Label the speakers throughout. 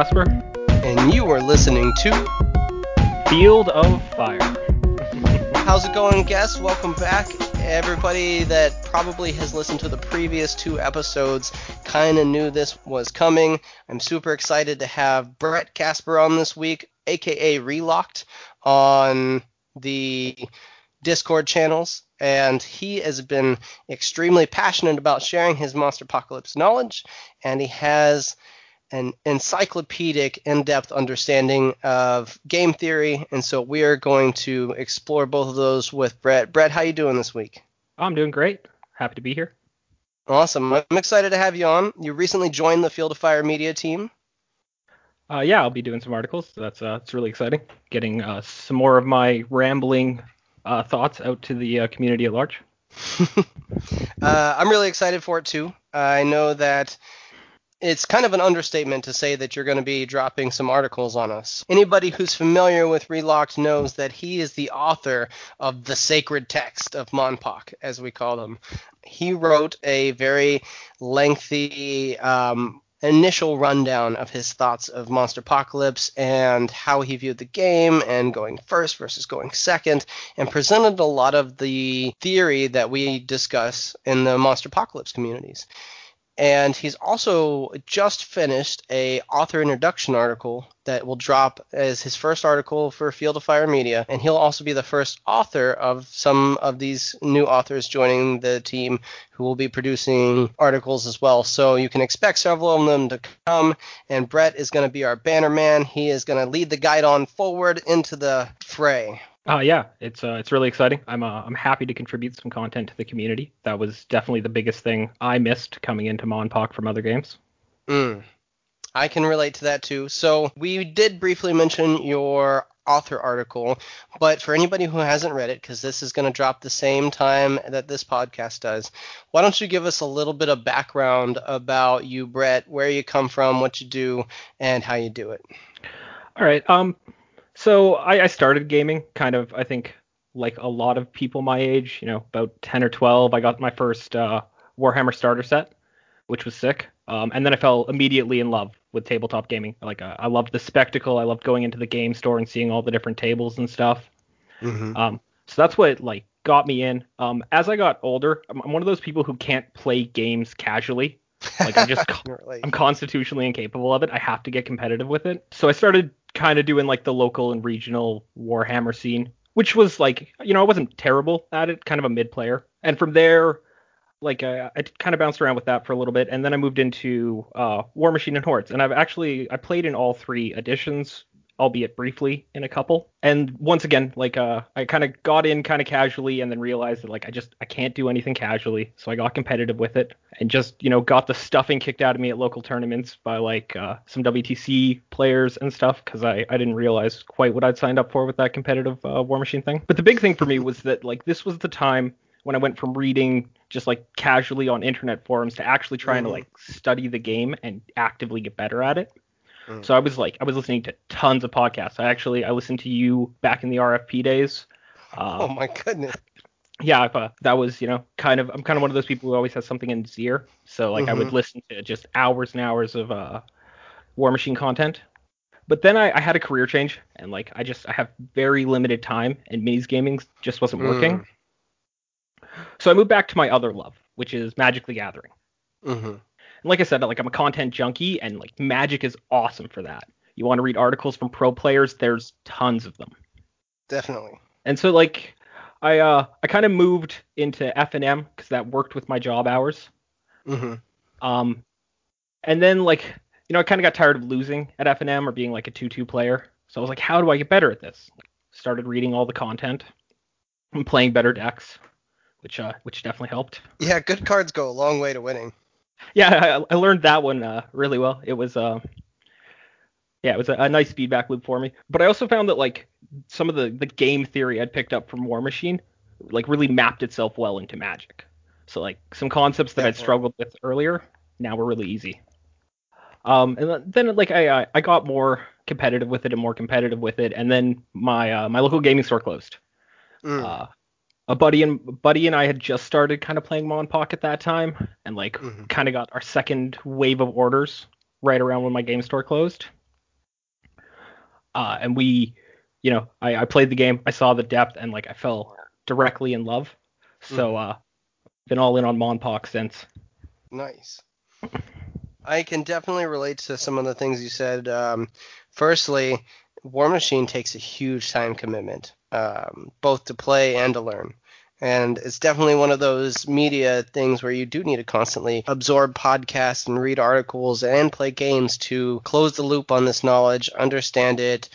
Speaker 1: Casper,
Speaker 2: and you are listening to
Speaker 1: Field of Fire.
Speaker 2: How's it going, guests? Welcome back. Everybody that probably has listened to the previous two episodes kind of knew this was coming. I'm super excited to have Brett Casper on this week, aka Relocked, on the Discord channels, and he has been extremely passionate about sharing his Monsterpocalypse knowledge, and he has an encyclopedic, in-depth understanding of game theory, and so we are going to explore both of those with Brett. Brett, how are you doing this week?
Speaker 1: I'm doing great. Happy to be here.
Speaker 2: Awesome. I'm excited to have you on. You recently joined the Field of Fire media team.
Speaker 1: Uh, yeah, I'll be doing some articles. So that's uh, it's really exciting. Getting uh, some more of my rambling uh, thoughts out to the uh, community at large.
Speaker 2: Uh, I'm really excited for it too. I know that it's kind of an understatement to say that you're going to be dropping some articles on us. Anybody who's familiar with Relocked knows that he is the author of the sacred text of Monpok, as we call them. He wrote a very lengthy um, initial rundown of his thoughts of Monsterpocalypse and how he viewed the game and going first versus going second, and presented a lot of the theory that we discuss in the Monsterpocalypse communities and he's also just finished a author introduction article that will drop as his first article for Field of Fire Media, and he'll also be the first author of some of these new authors joining the team who will be producing articles as well. So you can expect several of them to come, and Brett is going to be our banner man. He is going to lead the guide on forward into the fray.
Speaker 1: Uh, yeah, it's uh, it's really exciting. I'm uh, I'm happy to contribute some content to the community. That was definitely the biggest thing I missed coming into Monpok from other games.
Speaker 2: Mm. I can relate to that too. So we did briefly mention your author article, but for anybody who hasn't read it, because this is going to drop the same time that this podcast does, why don't you give us a little bit of background about you, Brett, where you come from, what you do, and how you do it?
Speaker 1: All right. Um, so I, I started gaming kind of, I think, like a lot of people my age, you know, about 10 or 12. I got my first uh, Warhammer starter set, which was sick. Um, and then I fell immediately in love with tabletop gaming. Like uh, I loved the spectacle. I loved going into the game store and seeing all the different tables and stuff.
Speaker 2: Mm-hmm.
Speaker 1: Um, so that's what like got me in. Um, as I got older, I'm, I'm one of those people who can't play games casually. Like I'm just. I'm constitutionally incapable of it. I have to get competitive with it. So I started kind of doing like the local and regional Warhammer scene, which was like, you know, I wasn't terrible at it, kind of a mid player. And from there, like uh, I kind of bounced around with that for a little bit, and then I moved into uh, Warmachine and Hordes, and I've actually I played in all three editions, albeit briefly in a couple. And once again, like uh, I kind of got in kind of casually, and then realized that like I just I can't do anything casually, so I got competitive with it, and just you know got the stuffing kicked out of me at local tournaments by like uh, some WTC players and stuff, because I I didn't realize quite what I'd signed up for with that competitive uh, Warmachine thing. But the big thing for me was that like this was the time when I went from reading just like casually on internet forums to actually trying to
Speaker 2: Mhm.
Speaker 1: like study the game and actively get better at it.
Speaker 2: Mm.
Speaker 1: So I was like I was listening to tons of podcasts. I actually I listened to you back in the RFP days.
Speaker 2: oh
Speaker 1: Uh,
Speaker 2: my goodness.
Speaker 1: yeah, uh, that was you know kind of I'm kind of one of those people who always has something in his ear. So like I would
Speaker 2: Mhm.
Speaker 1: listen to just hours and hours of uh, Warmachine content. But then I, I had a career change and like I just I have very limited time and minis gaming just wasn't working.
Speaker 2: Mm.
Speaker 1: So I moved back to my other love, which is Magic the Gathering.
Speaker 2: Mm-hmm.
Speaker 1: And like I said, like I'm a content junkie, and like Magic is awesome for that. You want to read articles from pro players? There's tons of them.
Speaker 2: Definitely.
Speaker 1: And so like I uh I kind of moved into F and M because that worked with my job hours.
Speaker 2: Mm-hmm.
Speaker 1: Um, and then like you know I kind of got tired of losing at F and M or being like a two-two player. So I was like, how do I get better at this? Started reading all the content and playing better decks, which uh which definitely helped.
Speaker 2: Yeah, good cards go a long way to winning.
Speaker 1: Yeah, I, I learned that one uh, really well. It was uh, yeah, it was a, a nice feedback loop for me. But I also found that like some of the the game theory I'd picked up from Warmachine like really mapped itself well into Magic. So like some concepts that I'd struggled with earlier now were really easy. Um, and then like I I- I got more competitive with it and more competitive with it, and then my uh, my local gaming store closed
Speaker 2: Mm.
Speaker 1: uh, a buddy and buddy and I had just started kind of playing Monpok at that time, and like
Speaker 2: Mhm.
Speaker 1: kind of got our second wave of orders right around when my game store closed. Uh, and we, you know, I, I played the game, I saw the depth, and like I fell directly in love. So uh, been all in on Monpok since.
Speaker 2: Nice. I can definitely relate to some of the things you said. Um, firstly, Warmachine takes a huge time commitment, um, both to play and to learn. And it's definitely one of those media things where you do need to constantly absorb podcasts and read articles and play games to close the loop on this knowledge, understand it,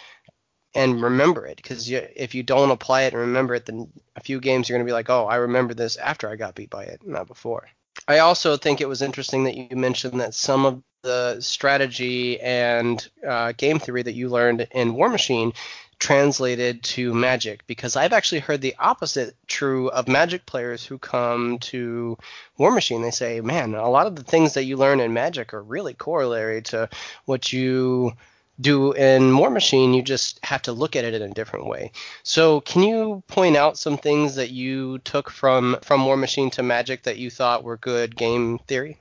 Speaker 2: and remember it. Because if you don't apply it and remember it, then a few games you're going to be like, oh, I remember this after I got beat by it, not before. I also think it was interesting that you mentioned that some of the strategy and uh, game theory that you learned in Warmachine translated to Magic because I've actually heard the opposite true of Magic players who come to Warmachine. They say, man, a lot of the things that you learn in Magic are really corollary to what you do in Warmachine, you just have to look at it in a different way. So, can you point out some things that you took from from Warmachine to Magic that you thought were good game theory?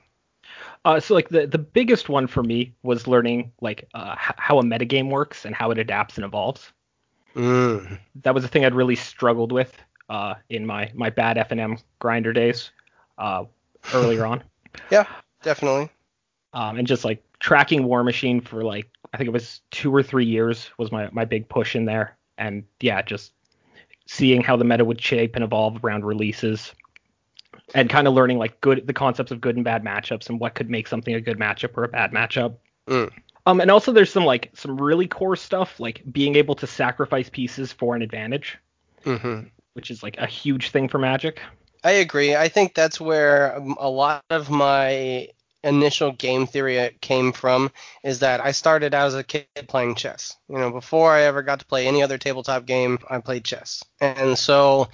Speaker 1: Uh, so like the the biggest one for me was learning like uh, h- how a metagame works and how it adapts and evolves.
Speaker 2: Mm.
Speaker 1: That was a thing I'd really struggled with uh, in my my bad F and M grinder days uh, earlier on.
Speaker 2: Yeah, definitely.
Speaker 1: Um, and just like tracking Warmachine for like I think it was two or three years was my my big push in there. And yeah, just seeing how the meta would shape and evolve around releases and kind of learning like good the concepts of good and bad matchups and what could make something a good matchup or a bad matchup.
Speaker 2: Mm.
Speaker 1: Um, and also there's some like some really core stuff like being able to sacrifice pieces for an advantage,
Speaker 2: hmm
Speaker 1: which is like a huge thing for Magic.
Speaker 2: I agree. I think that's where um, a lot of my initial game theory came from is that I started out as a kid playing chess. You know, before I ever got to play any other tabletop game, I played chess. And so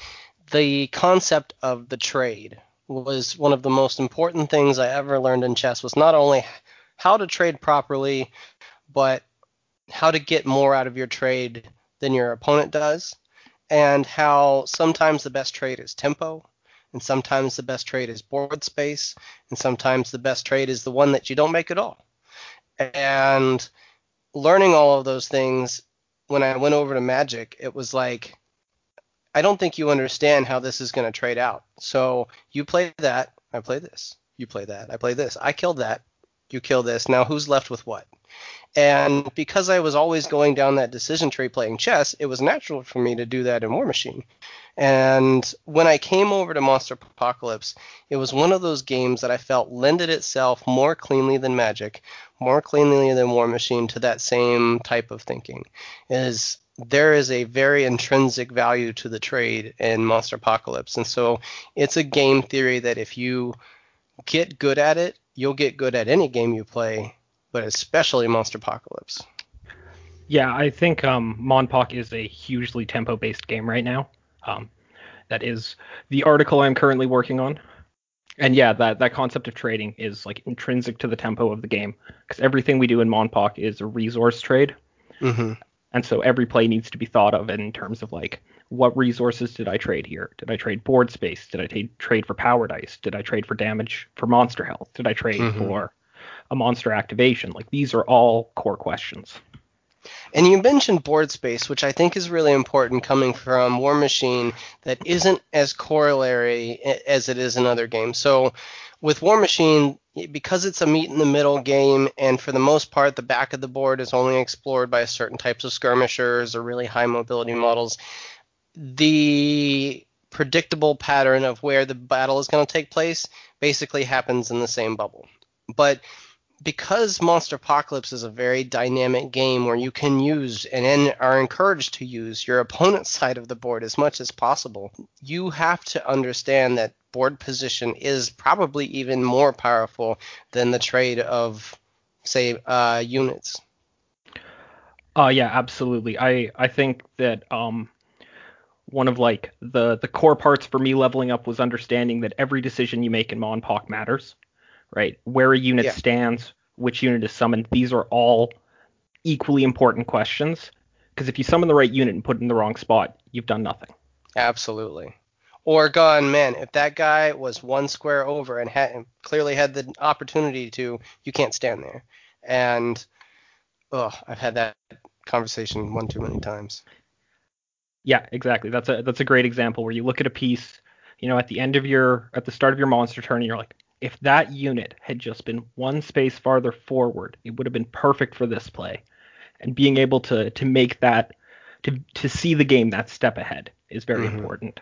Speaker 2: the concept of the trade was one of the most important things I ever learned in chess was not only how to trade properly, but how to get more out of your trade than your opponent does, and how sometimes the best trade is tempo, and sometimes the best trade is board space, and sometimes the best trade is the one that you don't make at all. And learning all of those things when I went over to Magic, it was like, I don't think you understand how this is going to trade out. So you play that, I play this. You play that, I play this. I killed that, you kill this. Now who's left with what? And because I was always going down that decision tree playing chess, it was natural for me to do that in Warmachine. And when I came over to Monsterpocalypse, it was one of those games that I felt lended itself more cleanly than Magic, more cleanly than War Machine to that same type of thinking. Is there is a very intrinsic value to the trade in Monsterpocalypse. And so it's a game theory that if you get good at it, you'll get good at any game you play, but especially Monsterpocalypse.
Speaker 1: Yeah, I think um, Monpok is a hugely tempo-based game right now. Um, that is the article I'm currently working on. And yeah, that, that concept of trading is like intrinsic to the tempo of the game because everything we do in Monpok is a resource trade.
Speaker 2: Mm-hmm.
Speaker 1: And so every play needs to be thought of in terms of like what resources did I trade here? Did I trade board space? Did I t- trade for power dice? Did I trade for damage for monster health? Did I trade
Speaker 2: Mhm.
Speaker 1: for a monster activation? Like these are all core questions.
Speaker 2: And you mentioned board space, which I think is really important coming from Warmachine that isn't as corollary as it is in other games. So with Warmachine, because it's a meet in the middle game, and for the most part, the back of the board is only explored by certain types of skirmishers or really high mobility models, the predictable pattern of where the battle is going to take place basically happens in the same bubble. But because Monsterpocalypse is a very dynamic game where you can use and are encouraged to use your opponent's side of the board as much as possible, you have to understand that board position is probably even more powerful than the trade of, say, uh, units.
Speaker 1: Uh yeah, absolutely. I I think that um one of like the the core parts for me leveling up was understanding that every decision you make in Monpok matters, right? Where a unit
Speaker 2: Yeah.
Speaker 1: stands, which unit is summoned, these are all equally important questions. Because if you summon the right unit and put it in the wrong spot, you've done nothing.
Speaker 2: Absolutely. Or gone, man, if that guy was one square over and had clearly had the opportunity to, you can't stand there. And oh, I've had that conversation one too many times.
Speaker 1: Yeah, exactly. That's a that's a great example where you look at a piece, you know, at the end of your at the start of your monster turn, and you're like, if that unit had just been one space farther forward, it would have been perfect for this play. And being able to to make that to to see the game that step ahead is very mm-hmm. important.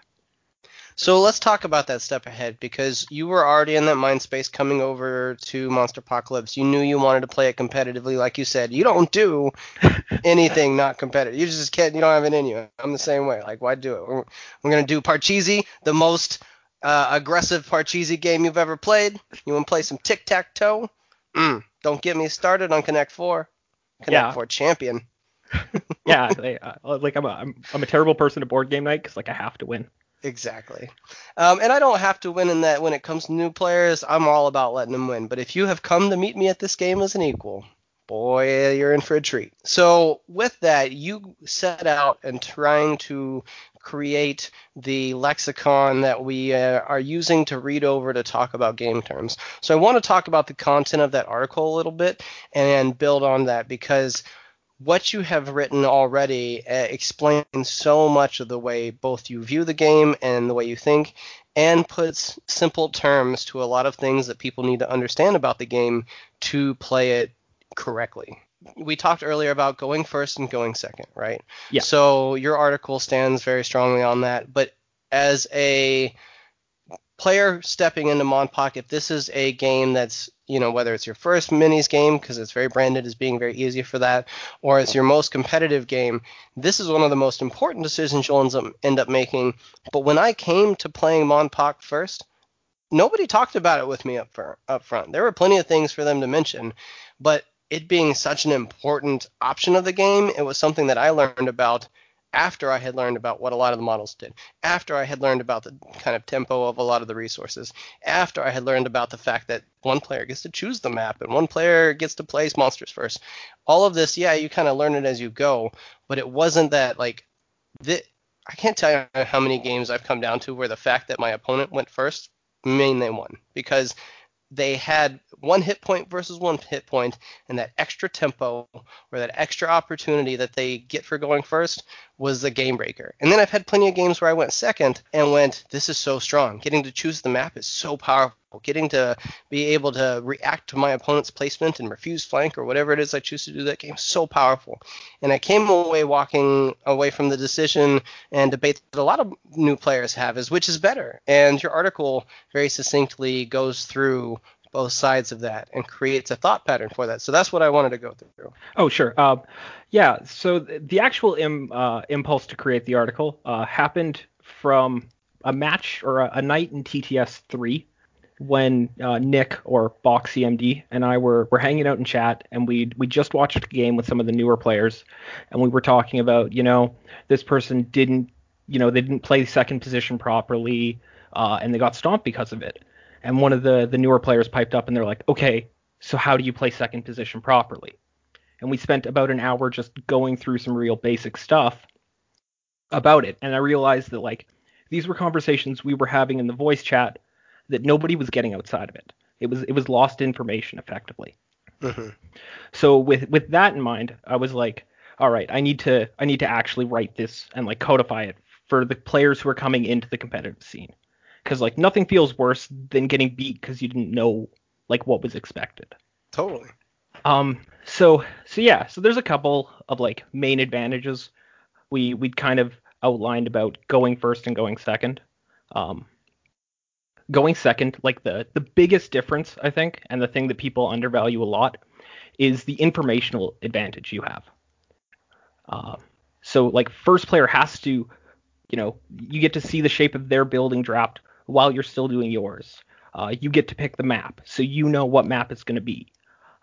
Speaker 2: So let's talk about that step ahead because you were already in that mind space coming over to Monsterpocalypse. You knew you wanted to play it competitively, like you said. You don't do anything not competitive. You just can't. You don't have it in you. I'm the same way. Like, why do it? We're, we're gonna do Parcheesi, the most uh, aggressive Parcheesi game you've ever played. You want to play some tic tac toe? Mm, don't get me started on Connect Four. Connect yeah. Four champion.
Speaker 1: yeah, like, uh, like I'm a I'm, I'm a terrible person at board game night because like I have to win.
Speaker 2: Exactly. Um, and I don't have to win in that when it comes to new players. I'm all about letting them win. But if you have come to meet me at this game as an equal, boy, you're in for a treat. So with that, you set out and trying to create the lexicon that we uh, are using to read over to talk about game terms. So I want to talk about the content of that article a little bit and build on that because what you have written already uh, explains so much of the way both you view the game and the way you think, and puts simple terms to a lot of things that people need to understand about the game to play it correctly. We talked earlier about going first and going second, right?
Speaker 1: Yeah.
Speaker 2: So your article stands very strongly on that, but as a player stepping into Monpok, if this is a game that's you know whether it's your first minis game because it's very branded as being very easy for that, or it's your most competitive game, this is one of the most important decisions you'll end up, making. But when I came to playing Monpok first, nobody talked about it with me up, for, up front. There were plenty of things for them to mention, but it being such an important option of the game, it was something that I learned about after I had learned about what a lot of the models did, after I had learned about the kind of tempo of a lot of the resources, after I had learned about the fact that one player gets to choose the map and one player gets to place monsters first. All of this, yeah, you kind of learn it as you go, but it wasn't that like I can't tell you how many games I've come down to where the fact that my opponent went first mean they won because they had one hit point versus one hit point, and that extra tempo or that extra opportunity that they get for going first was the game breaker. And then I've had plenty of games where I went second and went, this is so strong. Getting to choose the map is so powerful. Getting to be able to react to my opponent's placement and refuse flank or whatever it is I choose to do that game is so powerful. And I came away walking away from the decision and debate that a lot of new players have is which is better. And your article very succinctly goes through both sides of that and creates a thought pattern for that. So that's what I wanted to go through.
Speaker 1: Oh, sure. Uh, yeah. So the actual Im, uh, impulse to create the article uh, happened from a match or a, a night in TTS three when uh, Nick or BoxCMD and I were were hanging out in chat and we we just watched a game with some of the newer players and we were talking about you know this person didn't you know they didn't play second position properly uh, and they got stomped because of it and one of the the newer players piped up and they're like, okay, so how do you play second position properly? And we spent about an hour just going through some real basic stuff about it, and I realized that like these were conversations we were having in the voice chat that nobody was getting outside of it. It was it was lost information effectively. Mm-hmm. So with with that in mind, I was like, all right, I need to I need to actually write this and like codify it for the players who are coming into the competitive scene because like nothing feels worse than getting beat because you didn't know like what was expected.
Speaker 2: Totally.
Speaker 1: Um. So so yeah. So there's a couple of like main advantages we we kind of outlined about going first and going second. Um. Going second, like the the biggest difference I think, and the thing that people undervalue a lot, is the informational advantage you have. Uh, so like first player has to, you know, you get to see the shape of their building dropped while you're still doing yours. Uh, you get to pick the map, so you know what map it's going to be.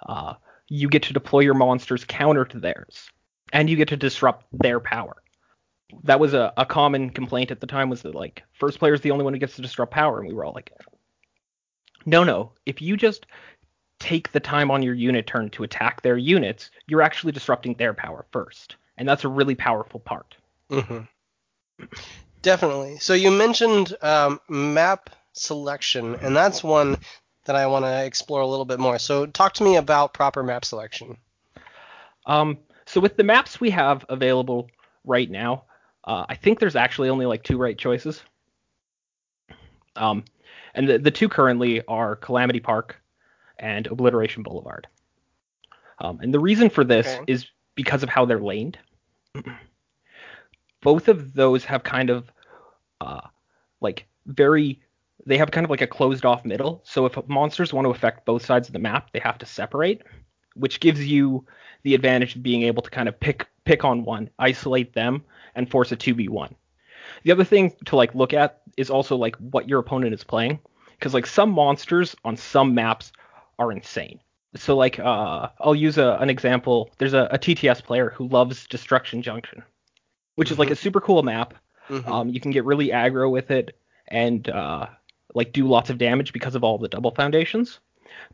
Speaker 1: Uh, you get to deploy your monsters counter to theirs, and you get to disrupt their power. That was a, a common complaint at the time was that like first player is the only one who gets to disrupt power, and we were all like, no, no. If you just take the time on your unit turn to attack their units, you're actually disrupting their power first, and that's a really powerful part.
Speaker 2: Mm-hmm Definitely. So you mentioned um, map selection, and that's one that I want to explore a little bit more. So talk to me about proper map selection.
Speaker 1: Um, so with the maps we have available right now, uh, I think there's actually only like two right choices. Um, and the, the two currently are Calamity Park and Obliteration Boulevard. Um, and the reason for this okay. is because of how they're laned. Both of those have kind of uh, like very they have kind of like a closed off middle. So if monsters want to affect both sides of the map, they have to separate, which gives you the advantage of being able to kind of pick pick on one, isolate them, and force a 2v1. The other thing to like look at is also like what your opponent is playing, because like some monsters on some maps are insane. So like uh, I'll use a, an example. There's a, a, TTS player who loves Destruction Junction, which mm-hmm. is like a mm-hmm. super cool map. Mm-hmm. Um, you can get really aggro with it and uh, like do lots of damage because of all the double foundations.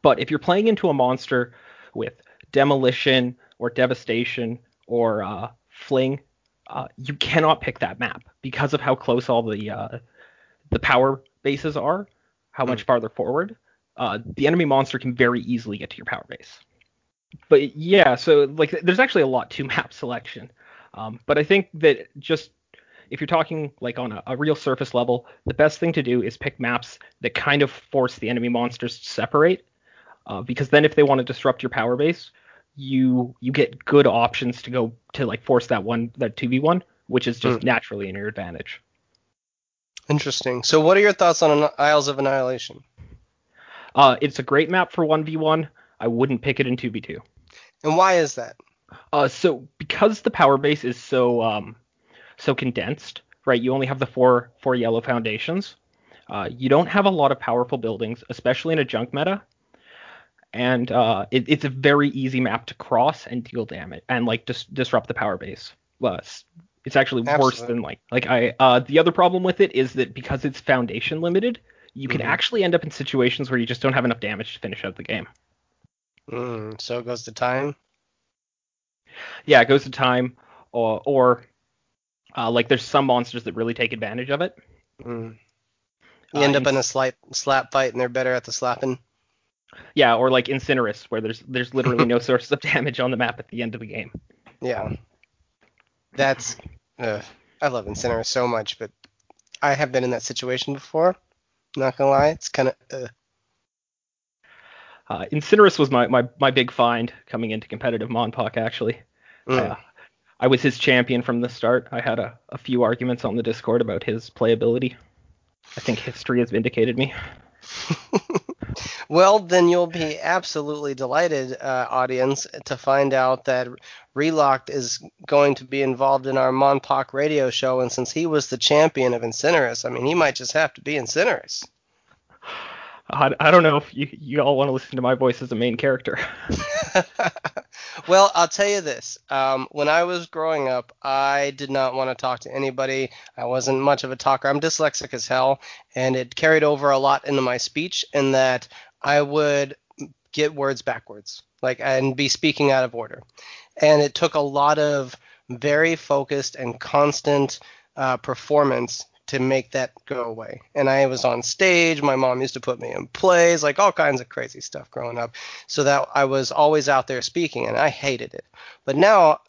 Speaker 1: But if you're playing into a monster with demolition or devastation or uh, fling, uh, you cannot pick that map because of how close all the uh, the power bases are, how much mm. farther forward. Uh, the enemy monster can very easily get to your power base. But yeah, so like there's actually a lot to map selection. Um, but I think that just if you're talking like on a, a, real surface level, the best thing to do is pick maps that kind of force the enemy monsters to separate, uh, because then if they want to disrupt your power base, you you get good options to go to like force that one that two v one, which is just mm. naturally in your advantage.
Speaker 2: Interesting. So, what are your thoughts on Isles of Annihilation?
Speaker 1: Uh, it's a great map for one v one. I wouldn't pick it in two v two.
Speaker 2: And why is that?
Speaker 1: Uh, so because the power base is so um, so condensed, right? You only have the four four yellow foundations. Uh, you don't have a lot of powerful buildings, especially in a junk meta. And uh, it, it's a very easy map to cross and deal damage and like dis- disrupt the power base. Uh, it's actually Absolutely. worse than like like I. Uh, the other problem with it is that because it's foundation limited, you can mm-hmm. actually end up in situations where you just don't have enough damage to finish out the game.
Speaker 2: Mm, so it goes to time.
Speaker 1: Yeah, it goes to time, or or uh, like there's some monsters that really take advantage of it.
Speaker 2: Mm. You uh, end up in a slap slap fight and they're better at the slapping.
Speaker 1: Yeah, or like Incinerus, where there's there's literally no sources of damage on the map at the end of the game.
Speaker 2: Yeah, that's uh, I love Incinerus so much, but I have been in that situation before. Not gonna lie, it's kind of. Uh.
Speaker 1: Uh, Incinerus was my, my, my big find coming into competitive Monpok actually. Mm. I was his champion from the start. I had a, a few arguments on the Discord about his playability. I think history has vindicated me.
Speaker 2: well, then you'll be absolutely delighted, uh, audience, to find out that Relocked is going to be involved in our Monpok radio show. And since he was the champion of Incinerus, I mean, he might just have to be Incinerus.
Speaker 1: I, I don't know if you, you all want to listen to my voice as a main character.
Speaker 2: well, I'll tell you this. Um, when I was growing up, I did not want to talk to anybody. I wasn't much of a talker. I'm dyslexic as hell, and it carried over a lot into my speech in that I would get words backwards, like and be speaking out of order. And it took a lot of very focused and constant uh, performance to make that go away. And I was on stage. My mom used to put me in plays, like all kinds of crazy stuff growing up, so that I was always out there speaking, and I hated it. But now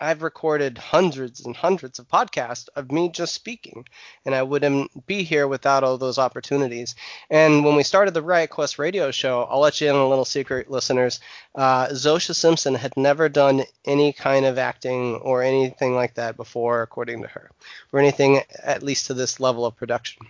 Speaker 2: I've recorded hundreds and hundreds of podcasts of me just speaking, and I wouldn't be here without all those opportunities. And when we started the Riot Quest radio show, I'll let you in a little secret, listeners. Uh, Zosha Simpson had never done any kind of acting or anything like that before, according to her, or anything at least to this level of production.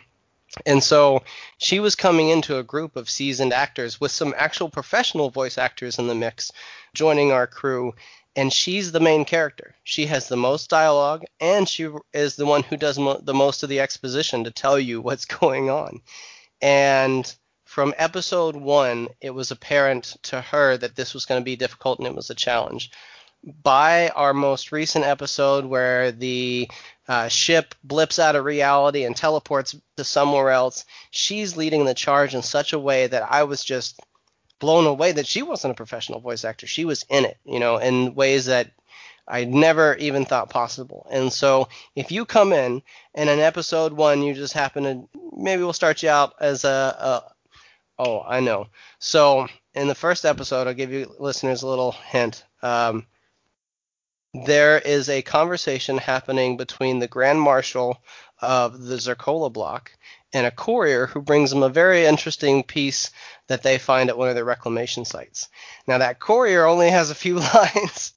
Speaker 2: And so she was coming into a group of seasoned actors with some actual professional voice actors in the mix joining our crew and she's the main character. She has the most dialogue, and she is the one who does mo- the most of the exposition to tell you what's going on. And from episode one, it was apparent to her that this was going to be difficult and it was a challenge. By our most recent episode, where the uh, ship blips out of reality and teleports to somewhere else, she's leading the charge in such a way that I was just blown away that she wasn't a professional voice actor. She was in it, you know, in ways that I never even thought possible. And so if you come in and in episode one you just happen to maybe we'll start you out as a, a oh I know. So in the first episode I'll give you listeners a little hint. Um, there is a conversation happening between the Grand Marshal of the Zerkalo Bloc and a courier who brings them a very interesting piece that they find at one of their reclamation sites. Now that courier only has a few lines.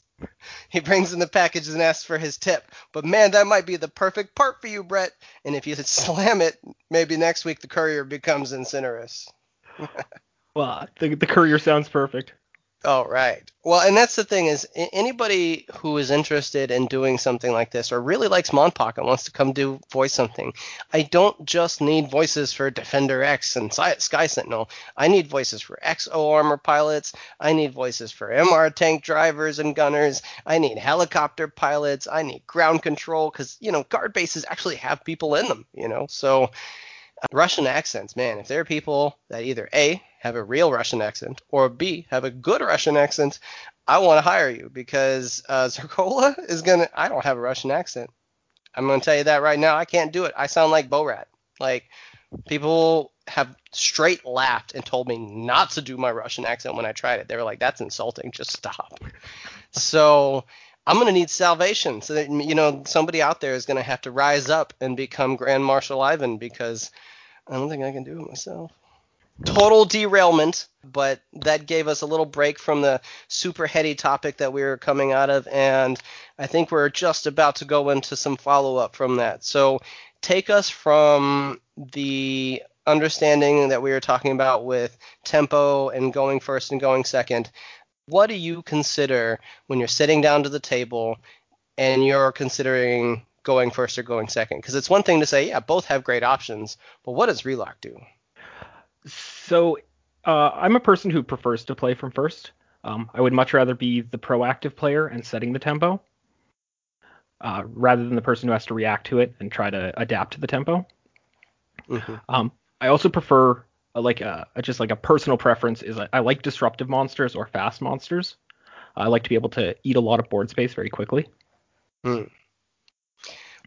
Speaker 2: he brings in the package and asks for his tip. But man, that might be the perfect part for you, Brett. And if you slam it, maybe next week the courier becomes Incinerus.
Speaker 1: well, the, the courier sounds perfect.
Speaker 2: Oh, right. Well, and that's the thing is anybody who is interested in doing something like this or really likes Monpok and wants to come do voice something, I don't just need voices for Defender X and Sky Sentinel. I need voices for XO armor pilots. I need voices for MR tank drivers and gunners. I need helicopter pilots. I need ground control because, you know, guard bases actually have people in them, you know. So Russian accents, man, if there are people that either A, have a real Russian accent, or B, have a good Russian accent, I want to hire you because uh, Zerkalo is to, I don't have a Russian accent. I'm to tell you that right now. I can't do it. I sound like Borat. Like, people have straight laughed and told me not to do my Russian accent when I tried it. They were like, that's insulting. Just stop. so I'm to need salvation. So that, you know, somebody out there is to have to rise up and become Grand Marshal Ivan because I don't think I can do it myself. Total derailment, but that gave us a little break from the super heady topic that we were coming out of, and I think we're just about to go into some follow up from that. So take us from the understanding that we were talking about with tempo and going first and going second. What do you consider when you're sitting down to the table and you're considering going first or going second? Because it's one thing to say, yeah, both have great options, but what does Relock do?
Speaker 1: So uh, I'm a person who prefers to play from first. Um, I would much rather be the proactive player and setting the tempo, uh, rather than the person who has to react to it and try to adapt to the tempo. Mm-hmm. Um, I also prefer uh, like a, just like a personal preference is I, I like disruptive monsters or fast monsters. I like to be able to eat a lot of board space very quickly.
Speaker 2: Mm.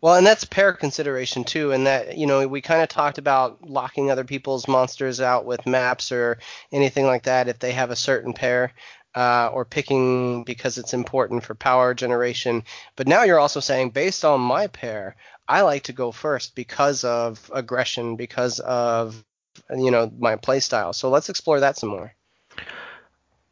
Speaker 2: Well, and that's pair consideration too, and that you know we kind of talked about locking other people's monsters out with maps or anything like that if they have a certain pair. Uh, or picking because it's important for power generation. But now you're also saying, based on my pair, I like to go first because of aggression, because of you know my play style. So let's explore that some more.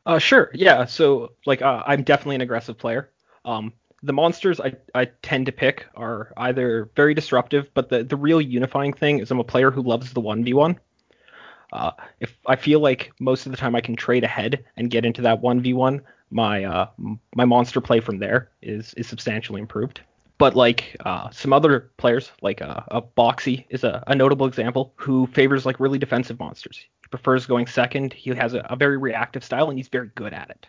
Speaker 1: Uh, sure. Yeah. So like uh, I'm definitely an aggressive player. Um, the monsters I, I tend to pick are either very disruptive, but the, the real unifying thing is I'm a player who loves the 1v1. Uh, if I feel like most of the time I can trade ahead and get into that 1v1, my uh, my monster play from there is is substantially improved. But like uh, some other players, like uh, a Boxy is a, a, notable example who favors like really defensive monsters. He prefers going second. He has a, a very reactive style and he's very good at it.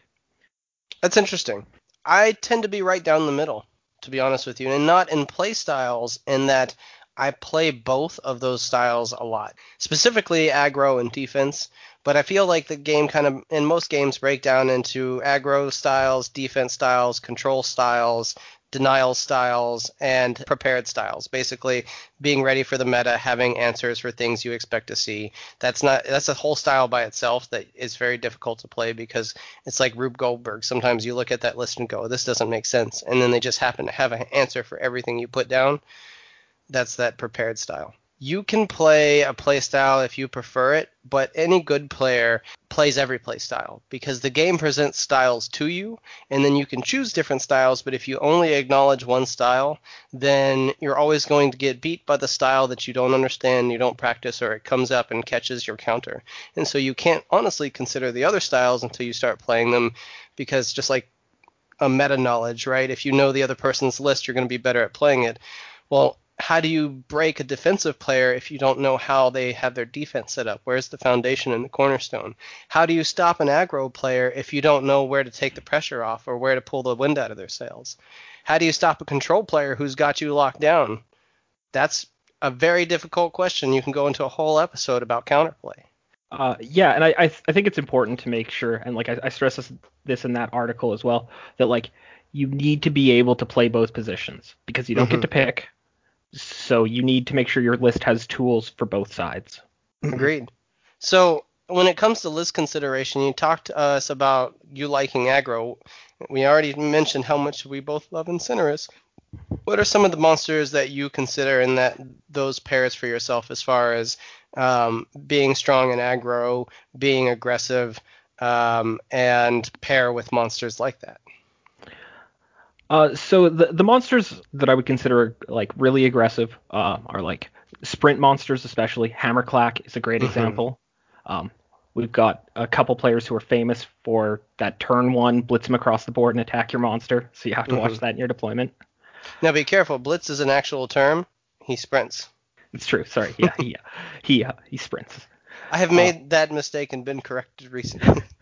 Speaker 2: That's interesting. I tend to be right down the middle, to be honest with you, and not in play styles in that I play both of those styles a lot, specifically aggro and defense. But I feel like the game kind of, in most games, break down into aggro styles, defense styles, control styles, denial styles and prepared styles. Basically, being ready for the meta, having answers for things you expect to see. That's not that's a whole style by itself that is very difficult to play because it's like Rube Goldberg. Sometimes you look at that list and go, "This doesn't make sense," and then they just happen to have an answer for everything you put down. That's that prepared style you can play a playstyle if you prefer it, but any good player plays every playstyle because the game presents styles to you, and then you can choose different styles. But if you only acknowledge one style, then you're always going to get beat by the style that you don't understand, you don't practice, or it comes up and catches your counter. And so you can't honestly consider the other styles until you start playing them because just like a meta knowledge, right? If you know the other person's list, you're going to be better at playing it. Well, how do you break a defensive player if you don't know how they have their defense set up? Where's the foundation and the cornerstone? How do you stop an aggro player if you don't know where to take the pressure off or where to pull the wind out of their sails? How do you stop a control player who's got you locked down? That's a very difficult question. You can go into a whole episode about counterplay.
Speaker 1: Uh, yeah, and I I, th- I, think it's important to make sure, and like I, I stress this, this in that article as well, that like you need to be able to play both positions because you don't
Speaker 2: Mhm.
Speaker 1: get to pick. So you need to make sure your list has tools for both sides.
Speaker 2: Agreed. So when it comes to list consideration, you talked to us about you liking aggro. We already mentioned how much we both love Incinerus. What are some of the monsters that you consider in that those pairs for yourself as far as um, being strong in aggro, being aggressive, um, and pair with monsters like that?
Speaker 1: Uh, so the the monsters that I would consider like really aggressive uh, are like sprint monsters, especially Hammerclack is a great
Speaker 2: Mhm.
Speaker 1: example. Um, we've got a couple players who are famous for that turn one blitz them across the board and attack your monster, so you have to watch
Speaker 2: Mhm.
Speaker 1: that in your deployment.
Speaker 2: Now be careful. Blitz is an actual term. He sprints.
Speaker 1: It's true. Sorry. Yeah, he he uh, he sprints.
Speaker 2: I have made that mistake and been corrected recently.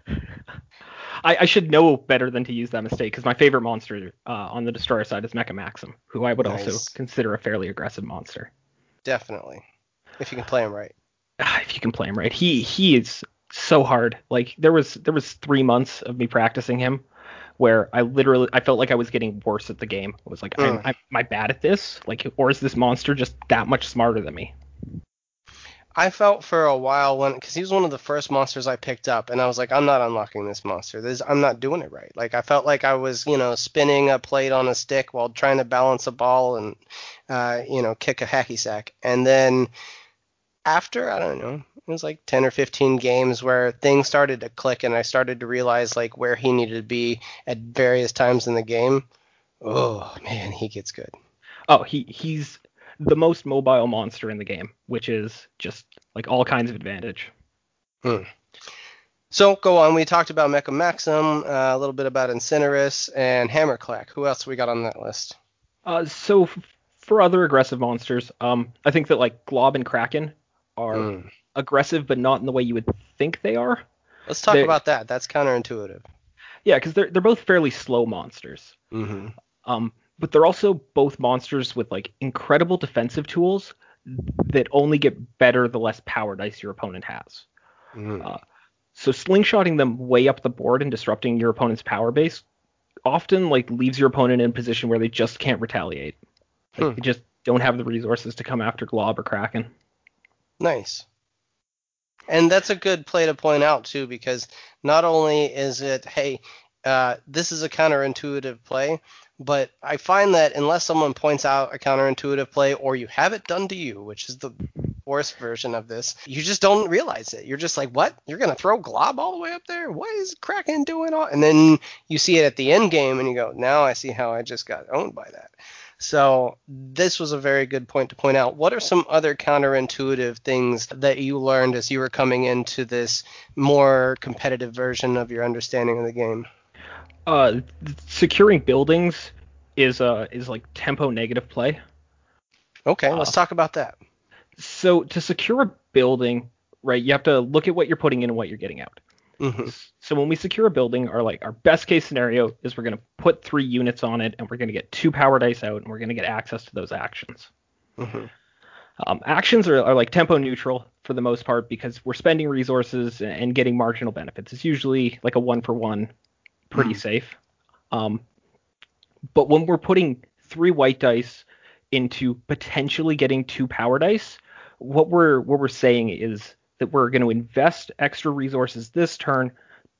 Speaker 1: I, I should know better than to use that mistake because my favorite monster uh, on the destroyer side is Mecha Maxim, who I would also consider a fairly aggressive monster.
Speaker 2: Definitely, if you can play him right.
Speaker 1: Ah, if you can play him right. He he is so hard. Like there was there was three months of me practicing him where I literally I felt like I was getting worse at the game. I was like, I'm,
Speaker 2: Mm.
Speaker 1: I'm, am I bad at this? Like, or is this monster just that much smarter than me?
Speaker 2: I felt for a while when because he was one of the first monsters I picked up, and I was like, I'm not unlocking this monster. This I'm not doing it right. Like I felt like I was, you know, spinning a plate on a stick while trying to balance a ball and, uh, you know, kick a hacky sack. And then after I don't know, it was like 10 or 15 games where things started to click, and I started to realize like where he needed to be at various times in the game. Oh man, he gets good.
Speaker 1: Oh, he he's the most mobile monster in the game, which is just like all kinds of advantage.
Speaker 2: So go on. We talked about Mecha Maxim, uh, a little bit about Incinerus and Hammerclack. Who else we got on that list?
Speaker 1: Uh, so f- for other aggressive monsters, um, I think that like Glob and Kraken are
Speaker 2: Mm.
Speaker 1: aggressive, but not in the way you would think they are.
Speaker 2: Let's talk
Speaker 1: They-
Speaker 2: about that. That's counterintuitive.
Speaker 1: Yeah, because they're they're both fairly slow monsters.
Speaker 2: Mm-hmm.
Speaker 1: Um, but they're also both monsters with like incredible defensive tools that only get better the less power dice your opponent has.
Speaker 2: Mm.
Speaker 1: Uh, so slingshotting them way up the board and disrupting your opponent's power base often like leaves your opponent in a position where they just can't retaliate. Like,
Speaker 2: Hmm.
Speaker 1: They just don't have the resources to come after Glob or Kraken.
Speaker 2: Nice. And that's a good play to point out too, because not only is it, hey, uh, this is a counterintuitive play, but I find that unless someone points out a counterintuitive play or you have it done to you, which is the worst version of this, you just don't realize it. You're just like, what? You're gonna throw Glob all the way up there? What is Kraken doing? All? And then you see it at the end game, and you go, now I see how I just got owned by that. So this was a very good point to point out. What are some other counterintuitive things that you learned as you were coming into this more competitive version of your understanding of the game?
Speaker 1: Uh, securing buildings is uh is like tempo negative play.
Speaker 2: Okay, let's
Speaker 1: Uh,
Speaker 2: talk about that.
Speaker 1: So to secure a building, right, you have to look at what you're putting in and what you're getting out.
Speaker 2: hmm
Speaker 1: So when we secure a building, our like our best case scenario is we're going to put three units on it, and we're going to get two power dice out, and we're going to get access to those actions.
Speaker 2: hmm
Speaker 1: Um, actions are, are like tempo neutral for the most part because we're spending resources and getting marginal benefits. It's usually like a one for one, pretty
Speaker 2: Mhm.
Speaker 1: safe. Um, but when we're putting three white dice into potentially getting two power dice, what we're what we're saying is that we're going to invest extra resources this turn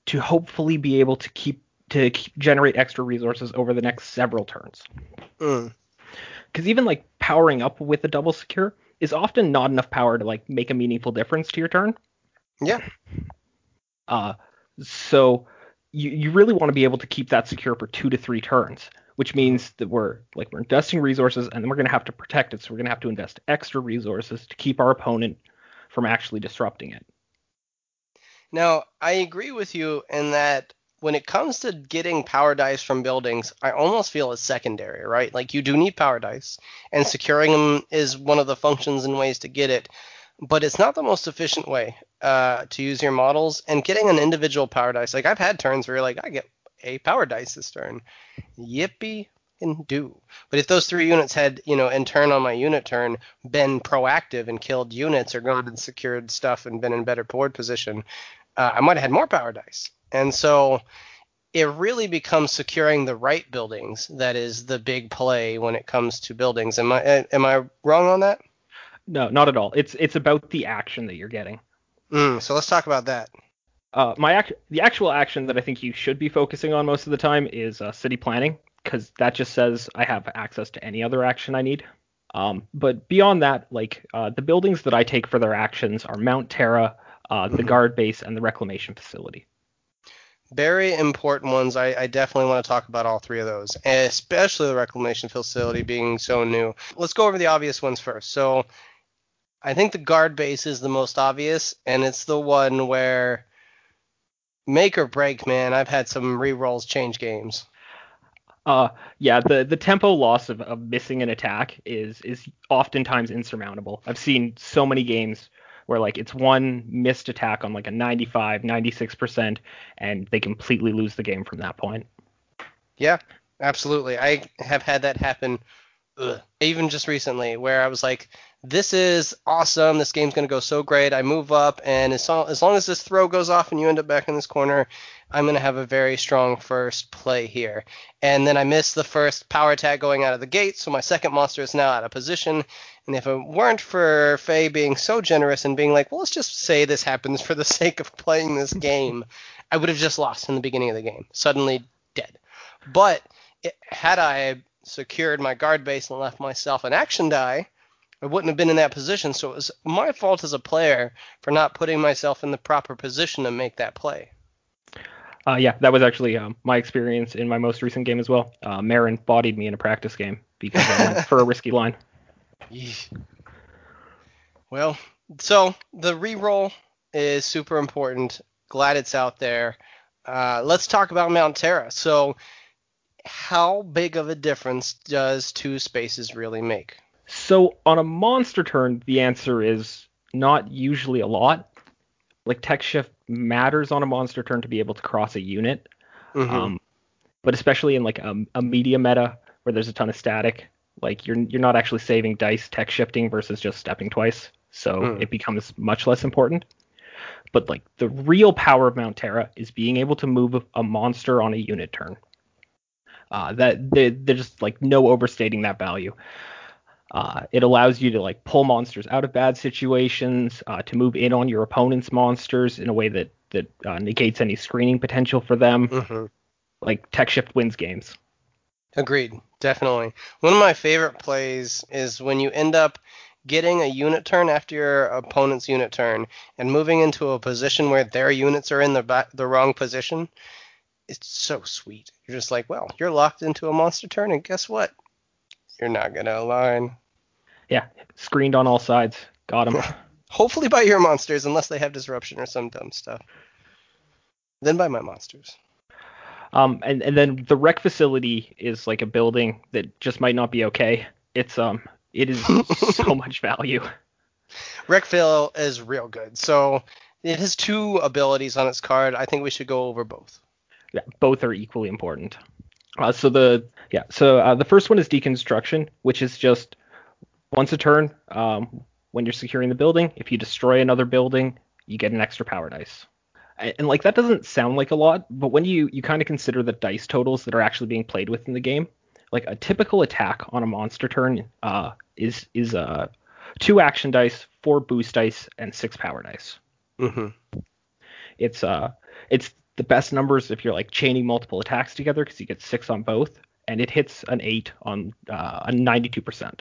Speaker 1: to hopefully be able to keep to keep, generate extra resources over the next several turns
Speaker 2: Mm.
Speaker 1: because even like powering up with a double secure is often not enough power to like make a meaningful difference to your turn.
Speaker 2: Yeah.
Speaker 1: Uh, so you you really want to be able to keep that secure for two to three turns, which means that we're like we're investing resources and then we're gonna have to protect it. So we're gonna have to invest extra resources to keep our opponent from actually disrupting it.
Speaker 2: Now, I agree with you in that when it comes to getting power dice from buildings, I almost feel it's secondary, right? Like you do need power dice, and securing them is one of the functions and ways to get it, but it's not the most efficient way uh, to use your models. And getting an individual power dice, like I've had turns where you're like, I get a power dice this turn, yippee and do. But if those three units had, you know, in turn on my unit turn, been proactive and killed units or gone and secured stuff and been in better board position, uh, I might have had more power dice. And so it really becomes securing the right buildings that is the big play when it comes to buildings. Am I am I wrong on that?
Speaker 1: No, not at all. It's it's about the action that you're getting.
Speaker 2: Mm, so let's talk about that.
Speaker 1: Uh, my act, the actual action that I think you should be focusing on most of the time is uh, city planning, because that just says I have access to any other action I need. Um, but beyond that, like uh, the buildings that I take for their actions are Mount Terra, uh, the
Speaker 2: Mhm.
Speaker 1: guard base, and the reclamation facility.
Speaker 2: Very important ones. I, I definitely want to talk about all three of those, especially the reclamation facility being so new. Let's go over the obvious ones first. So, I think the guard base is the most obvious, and it's the one where make or break, man. I've had some re-rolls change games.
Speaker 1: Uh, yeah, the the tempo loss of, of missing an attack is is oftentimes insurmountable. I've seen so many games where like it's one missed attack on like a 95, 96%, and they completely lose the game from that point.
Speaker 2: Yeah, absolutely. I have had that happen ugh, even just recently where I was like, this is awesome. This game's going to go so great. I move up, and as, so, as long as this throw goes off and you end up back in this corner, I'm going to have a very strong first play here. And then I miss the first power attack going out of the gate, so my second monster is now out of position. And if it weren't for Faye being so generous and being like, well, let's just say this happens for the sake of playing this game, I would have just lost in the beginning of the game. Suddenly dead. But it, had I secured my guard base and left myself an action die, I wouldn't have been in that position. So it was my fault as a player for not putting myself in the proper position to make that play.
Speaker 1: Uh, yeah, that was actually um, my experience in my most recent game as well. Uh, Marin bodied me in a practice game because I went for a risky line.
Speaker 2: Yeesh. Well, so the reroll is super important. Glad it's out there. Uh, let's talk about Mount Terra. So, how big of a difference does two spaces really make?
Speaker 1: So on a monster turn, the answer is not usually a lot. Like tech shift matters on a monster turn to be able to cross a unit.
Speaker 2: Mhm.
Speaker 1: Um, but especially in like a, a media meta where there's a ton of static, like you're you're not actually saving dice tech shifting versus just stepping twice, so
Speaker 2: Hmm.
Speaker 1: it becomes much less important. But like the real power of Mount Terra is being able to move a monster on a unit turn. Uh, that they, they're just like no overstating that value. Uh, it allows you to like pull monsters out of bad situations, uh, to move in on your opponent's monsters in a way that that uh, negates any screening potential for them.
Speaker 2: Mhm.
Speaker 1: Like tech shift wins games.
Speaker 2: Agreed, definitely. One of my favorite plays is when you end up getting a unit turn after your opponent's unit turn and moving into a position where their units are in the ba- the wrong position. It's so sweet. You're just like, well, you're locked into a monster turn, and guess what? You're not gonna align.
Speaker 1: Yeah, screened on all sides. Got him.
Speaker 2: Hopefully by your monsters, unless they have disruption or some dumb stuff. Then by my monsters.
Speaker 1: um, and and then the rec facility is like a building that just might not be okay. It's um, it is so much value.
Speaker 2: Wreckville is real good. So it has two abilities on its card. I think we should go over both.
Speaker 1: Yeah, both are equally important. Uh, so the yeah, so uh, the first one is deconstruction, which is just once a turn, um, when you're securing the building, if you destroy another building, you get an extra power dice. And, and like that doesn't sound like a lot, but when you you kind of consider the dice totals that are actually being played with in the game, like a typical attack on a monster turn uh, is is uh, two action dice, four boost dice, and six power dice.
Speaker 2: hmm
Speaker 1: It's uh it's the best numbers if you're like chaining multiple attacks together because you get six on both, and it hits an eight on uh, a 92%.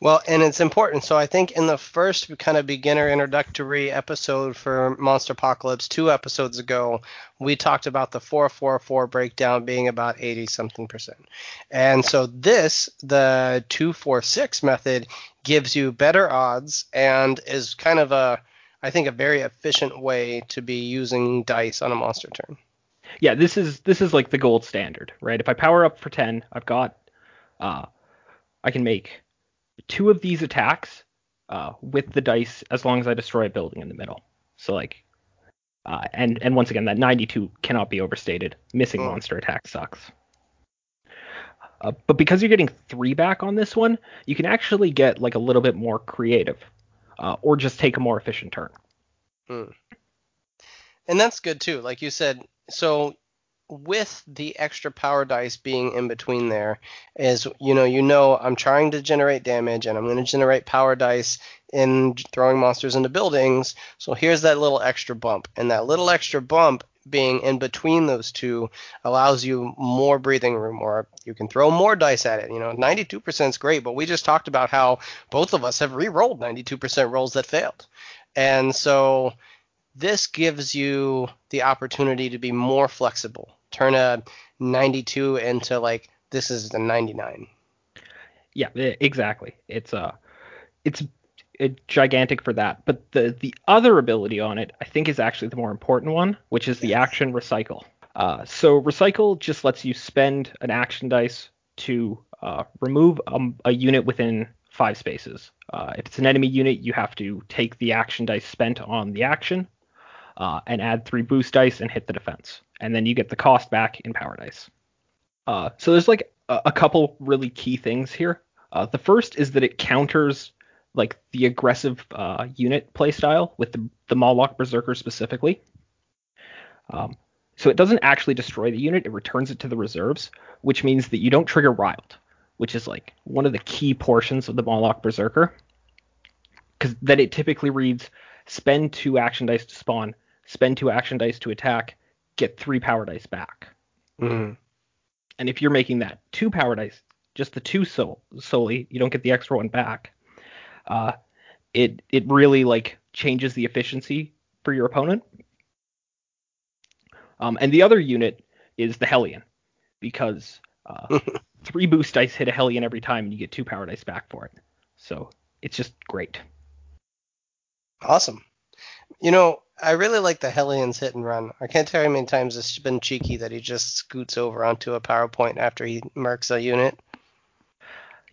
Speaker 2: Well, and it's important. So I think in the first kind of beginner introductory episode for Monsterpocalypse two episodes ago, we talked about the 444 breakdown being about 80 something percent. And so this, the 246 method, gives you better odds and is kind of a, I think, a very efficient way to be using dice on a monster turn.
Speaker 1: Yeah, this is this is like the gold standard, right? If I power up for 10, I've got uh I can make two of these attacks uh with the dice as long as I destroy a building in the middle. So like uh, and and once again that 92 cannot be overstated. Missing
Speaker 2: Mm.
Speaker 1: monster attack sucks. Uh, but because you're getting three back on this one, you can actually get like a little bit more creative, uh, or just take a more efficient turn.
Speaker 2: And that's good too. Like you said, so with the extra power dice being in between there is you know you know I'm trying to generate damage and I'm going to generate power dice in throwing monsters into buildings so here's that little extra bump and that little extra bump being in between those two allows you more breathing room or you can throw more dice at it you know 92% is great but we just talked about how both of us have re-rolled 92% rolls that failed and so this gives you the opportunity to be more flexible. Turn a 92 into like this is a 99.
Speaker 1: Yeah, exactly. It's uh it's gigantic for that. But the the other ability on it, I think, is actually the more important one, which is the action recycle. Uh, so recycle just lets you spend an action dice to uh, remove um, a unit within five spaces. Uh, if it's an enemy unit, you have to take the action dice spent on the action uh, and add three boost dice and hit the defense. And then you get the cost back in power dice. Uh, so there's like a, a, couple really key things here. Uh, the first is that it counters like the aggressive uh, unit playstyle with the, the Moloch Berserker specifically. Um, so it doesn't actually destroy the unit, it returns it to the reserves, which means that you don't trigger Riled, which is like one of the key portions of the Moloch Berserker. Because then it typically reads spend two action dice to spawn, spend two action dice to attack, get three power dice back.
Speaker 2: Mm-hmm.
Speaker 1: And if you're making that two power dice, just the two sol- solely, you don't get the extra one back. Uh, it it really like changes the efficiency for your opponent. Um, and the other unit is the Hellion, because uh, three boost dice hit a Hellion every time, and you get two power dice back for it. So it's just great.
Speaker 2: Awesome. You know, I really like the Hellion's hit and run. I can't tell you how many times it's been cheeky that he just scoots over onto a power point after he marks a unit.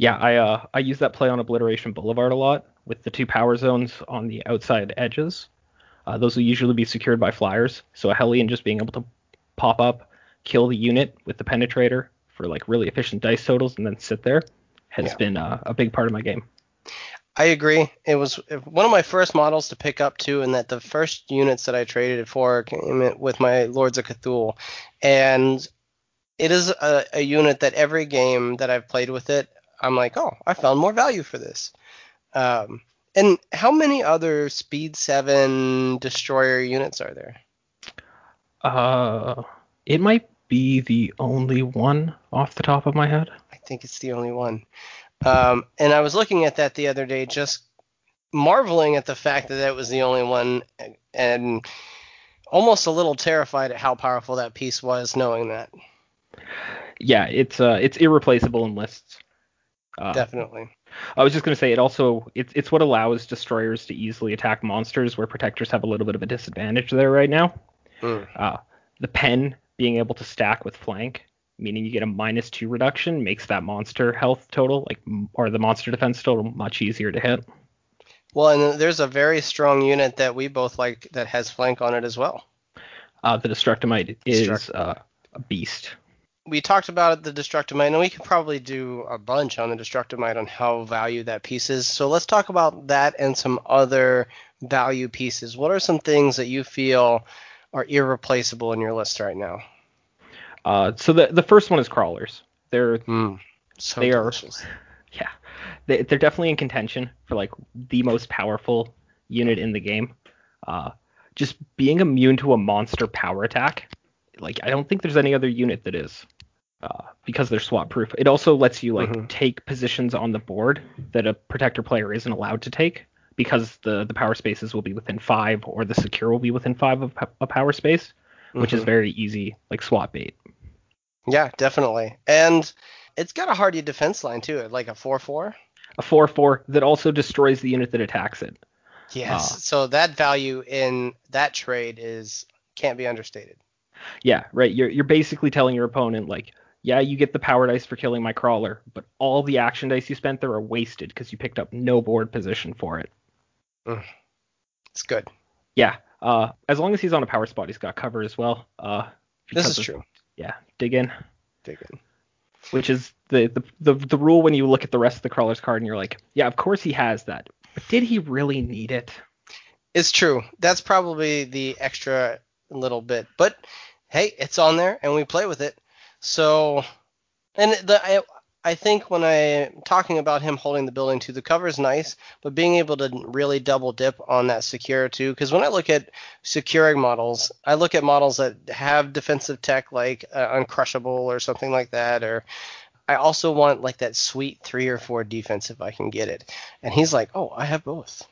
Speaker 1: Yeah, I uh, I use that play on Obliteration Boulevard a lot with the two power zones on the outside edges. Uh, those will usually be secured by flyers, so a Hellion just being able to pop up, kill the unit with the penetrator for like really efficient dice totals, and then sit there has yeah. been uh, a big part of my game.
Speaker 2: I agree. It was one of my first models to pick up too, and that the first units that I traded it for came with my Lords of Cthulhu, and it is a, a unit that every game that I've played with it, I'm like, oh, I found more value for this. Um, and how many other Speed Seven Destroyer units are there?
Speaker 1: Uh, it might be the only one off the top of my head.
Speaker 2: I think it's the only one. Um, and I was looking at that the other day, just marveling at the fact that that was the only one, and almost a little terrified at how powerful that piece was, knowing that.
Speaker 1: Yeah, it's uh, it's irreplaceable in lists.
Speaker 2: Uh, Definitely.
Speaker 1: I was just gonna say it also it's it's what allows destroyers to easily attack monsters where protectors have a little bit of a disadvantage there right now.
Speaker 2: Mm.
Speaker 1: Uh, the pen being able to stack with flank meaning you get a minus two reduction, makes that monster health total, like or the monster defense total, much easier to hit.
Speaker 2: Well, and there's a very strong unit that we both like that has flank on it as well.
Speaker 1: Uh, the Destructomite is Destruct- uh, a beast.
Speaker 2: We talked about the Destructomite, and we could probably do a bunch on the Destructomite on how value that piece is. So let's talk about that and some other value pieces. What are some things that you feel are irreplaceable in your list right now?
Speaker 1: Uh, so the the first one is crawlers. They're
Speaker 2: mm, so
Speaker 1: they
Speaker 2: delicious.
Speaker 1: are yeah they, they're definitely in contention for like the most powerful unit in the game. Uh, just being immune to a monster power attack, like I don't think there's any other unit that is. Uh, because they're swap proof. It also lets you like mm-hmm. take positions on the board that a protector player isn't allowed to take because the the power spaces will be within five or the secure will be within five of a power space, which mm-hmm. is very easy like swap bait.
Speaker 2: Yeah, definitely. And it's got a hardy defense line too, like a 4-4.
Speaker 1: A 4-4 that also destroys the unit that attacks it.
Speaker 2: Yes. Uh, so that value in that trade is can't be understated.
Speaker 1: Yeah, right. You're you're basically telling your opponent like, yeah, you get the power dice for killing my crawler, but all the action dice you spent there are wasted because you picked up no board position for it.
Speaker 2: Mm. It's good.
Speaker 1: Yeah. Uh, as long as he's on a power spot, he's got cover as well. Uh,
Speaker 2: this is of, true
Speaker 1: yeah, dig in.
Speaker 2: Dig in.
Speaker 1: Which is the, the the the rule when you look at the rest of the crawler's card and you're like, yeah, of course he has that, but did he really need it?
Speaker 2: It's true. That's probably the extra little bit, but hey, it's on there and we play with it. So, and the I, I think when I'm talking about him holding the building too, the cover is nice, but being able to really double dip on that secure too, because when I look at securing models, I look at models that have defensive tech like uh, Uncrushable or something like that, or I also want like that sweet three or four defense if I can get it. And he's like, oh, I have both.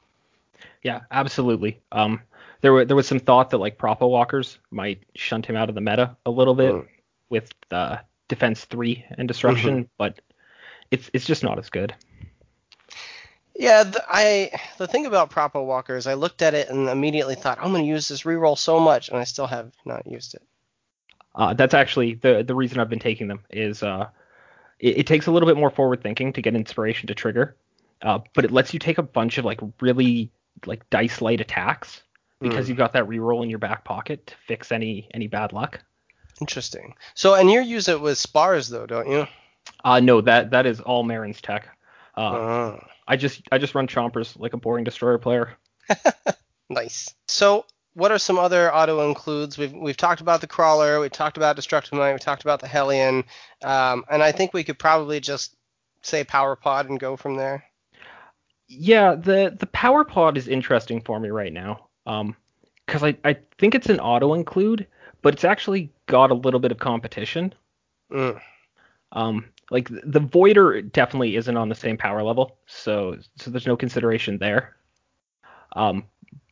Speaker 1: Yeah, absolutely. Um, there were there was some thought that like Propo Walkers might shunt him out of the meta a little bit mm. with the defense three and disruption, mm-hmm. but it's it's just not as good.
Speaker 2: Yeah, the, I the thing about Propo Walkers, I looked at it and immediately thought I'm going to use this reroll so much, and I still have not used it.
Speaker 1: Uh, that's actually the the reason I've been taking them is uh, it, it takes a little bit more forward thinking to get inspiration to trigger, uh, but it lets you take a bunch of like really like dice light attacks because mm. you've got that reroll in your back pocket to fix any any bad luck.
Speaker 2: Interesting. So, and you use it with spars though, don't you?
Speaker 1: Uh no, that that is all Marin's tech. Uh, uh. I just I just run chompers like a boring destroyer player.
Speaker 2: nice. So, what are some other auto includes? We've we've talked about the crawler, we talked about Destructomite, we talked about the Hellion, um, and I think we could probably just say power pod and go from there.
Speaker 1: Yeah, the the power pod is interesting for me right now. Um, because I I think it's an auto include, but it's actually got a little bit of competition. Mm. Um, like the Voider definitely isn't on the same power level, so so there's no consideration there. Um,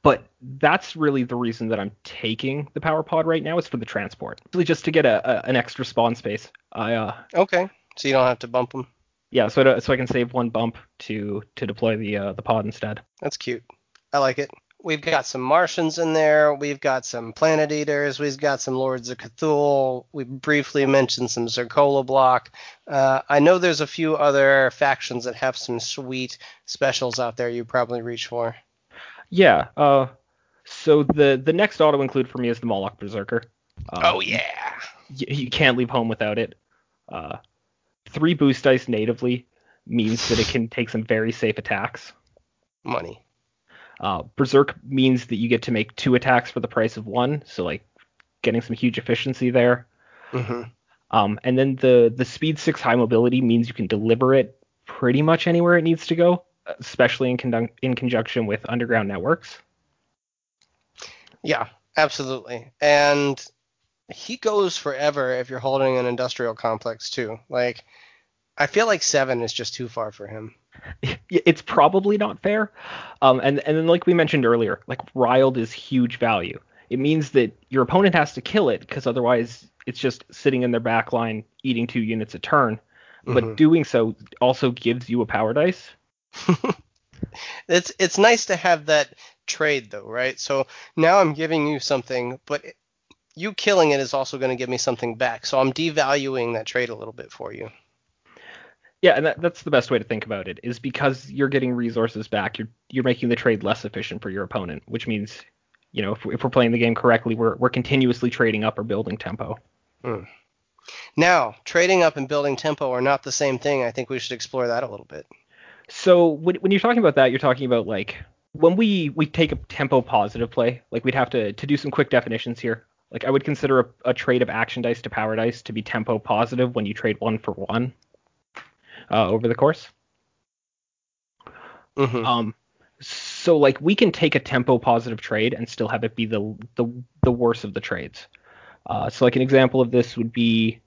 Speaker 1: but that's really the reason that I'm taking the power pod right now is for the transport, really just to get a, a an extra spawn space. I uh.
Speaker 2: Okay, so you don't have to bump them.
Speaker 1: Yeah, so I, so I can save one bump to to deploy the uh, the pod instead.
Speaker 2: That's cute. I like it. We've got some Martians in there. We've got some Planet Eaters. We've got some Lords of Cthulhu. We briefly mentioned some Zerkalo Bloc. Uh, I know there's a few other factions that have some sweet specials out there you probably reach for.
Speaker 1: Yeah. Uh, so the the next auto include for me is the Moloch Berserker.
Speaker 2: Um, oh yeah.
Speaker 1: Y- you can't leave home without it. Uh, three boost dice natively means that it can take some very safe attacks.
Speaker 2: Money.
Speaker 1: Uh, Berserk means that you get to make two attacks for the price of one, so like getting some huge efficiency there. Mm-hmm. Um, and then the the speed six high mobility means you can deliver it pretty much anywhere it needs to go, especially in con- in conjunction with underground networks.
Speaker 2: Yeah, absolutely. And he goes forever if you're holding an industrial complex too. Like I feel like seven is just too far for him.
Speaker 1: it's probably not fair. Um, and and then like we mentioned earlier, like riled is huge value. It means that your opponent has to kill it because otherwise it's just sitting in their back line eating two units a turn. But mm-hmm. doing so also gives you a power dice.
Speaker 2: it's it's nice to have that trade though, right? So now I'm giving you something, but you killing it is also going to give me something back. So I'm devaluing that trade a little bit for you.
Speaker 1: Yeah, and that, that's the best way to think about it is because you're getting resources back, you're you're making the trade less efficient for your opponent, which means, you know, if, if we're playing the game correctly, we're we're continuously trading up or building tempo.
Speaker 2: Hmm. Now, trading up and building tempo are not the same thing. I think we should explore that a little bit.
Speaker 1: So when when you're talking about that, you're talking about like when we we take a tempo positive play, like we'd have to to do some quick definitions here. Like I would consider a, a trade of action dice to power dice to be tempo positive when you trade one for one uh, over the course. Mm-hmm. Um, so like we can take a tempo positive trade and still have it be the the the worst of the trades. Uh, so like an example of this would be,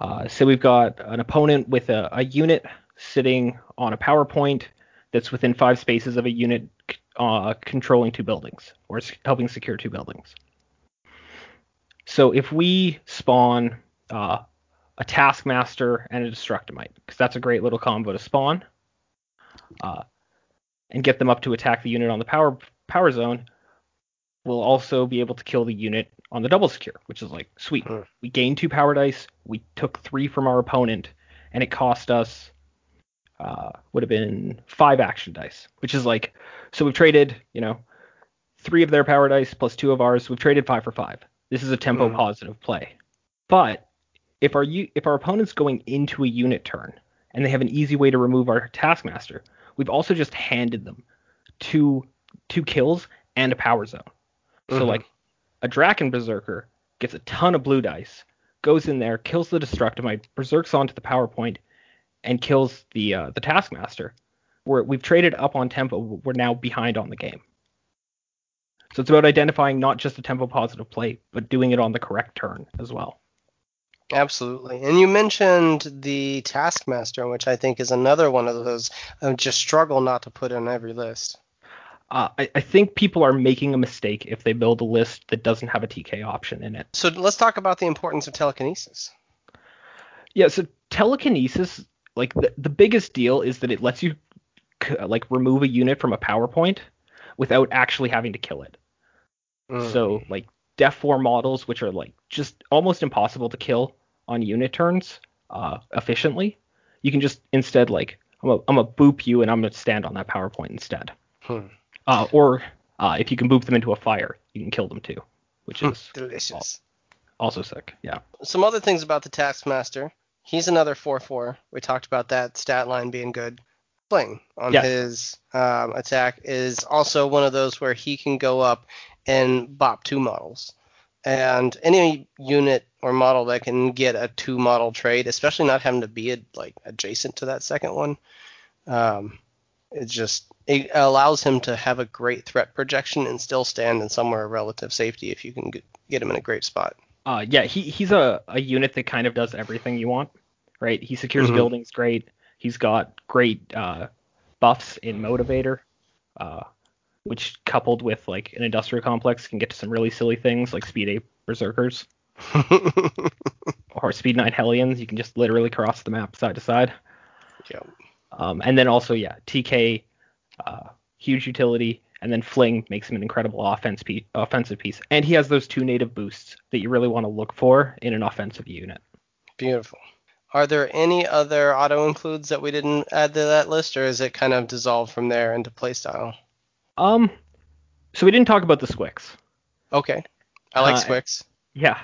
Speaker 1: uh, say we've got an opponent with a, a unit sitting on a PowerPoint that's within five spaces of a unit uh, controlling two buildings or helping secure two buildings. So if we spawn uh, a Taskmaster, and a Destructomite, because that's a great little combo to spawn. Uh, and get them up to attack the unit on the power power zone. We'll also be able to kill the unit on the double secure, which is like sweet. Mm. We gained two power dice. We took three from our opponent, and it cost us uh, would have been five action dice, which is like so we've traded you know three of their power dice plus two of ours. We've traded five for five. This is a tempo mm. positive play, but if our if our opponent's going into a unit turn and they have an easy way to remove our taskmaster, we've also just handed them two two kills and a power zone. Mm-hmm. So like a Draken Berserker gets a ton of blue dice, goes in there, kills the Destructomite, berserks onto the power point, and kills the uh, the Taskmaster. We're, we've traded up on tempo. We're now behind on the game. So it's about identifying not just a tempo positive play, but doing it on the correct turn as well.
Speaker 2: Absolutely. And you mentioned the Taskmaster, which I think is another one of those I just struggle not to put in every list.
Speaker 1: Uh, I, I, think people are making a mistake if they build a list that doesn't have a TK option in it.
Speaker 2: So let's talk about the importance of telekinesis.
Speaker 1: Yeah, so telekinesis, like the, the biggest deal is that it lets you like remove a unit from a PowerPoint without actually having to kill it. Mm. So like Def 4 models, which are like just almost impossible to kill on unit turns uh, efficiently, you can just instead like I'm a I'm a boop you and I'm gonna stand on that PowerPoint instead. Hmm. Uh, or uh, if you can boop them into a fire, you can kill them too, which hmm. is
Speaker 2: delicious.
Speaker 1: Also sick, yeah.
Speaker 2: Some other things about the Taskmaster. He's another 4-4. We talked about that stat line being good. Fling on yes. his um, attack is also one of those where he can go up and bop two models. And any unit or model that can get a two model trade, especially not having to be a, like adjacent to that second one, um, it just it allows him to have a great threat projection and still stand in somewhere of relative safety if you can get, get him in a great spot.
Speaker 1: Uh, yeah, he, he's a, a unit that kind of does everything you want, right? He secures mm-hmm. buildings great. He's got great uh, buffs in Motivator. Uh, which coupled with like an industrial complex can get to some really silly things like speed 8 berserkers. Or speed 9 hellions you can just literally cross the map side to side.
Speaker 2: Yeah
Speaker 1: um, and then also yeah tk uh, huge utility and then fling makes him an incredible offense piece, offensive piece. And he has those two native boosts that you really want to look for in an offensive unit.
Speaker 2: Beautiful. Are there any other auto includes that we didn't add to that list or is it kind of dissolved from there into playstyle
Speaker 1: um, so we didn't talk about the Squix.
Speaker 2: Okay, I like uh, Squix.
Speaker 1: Yeah,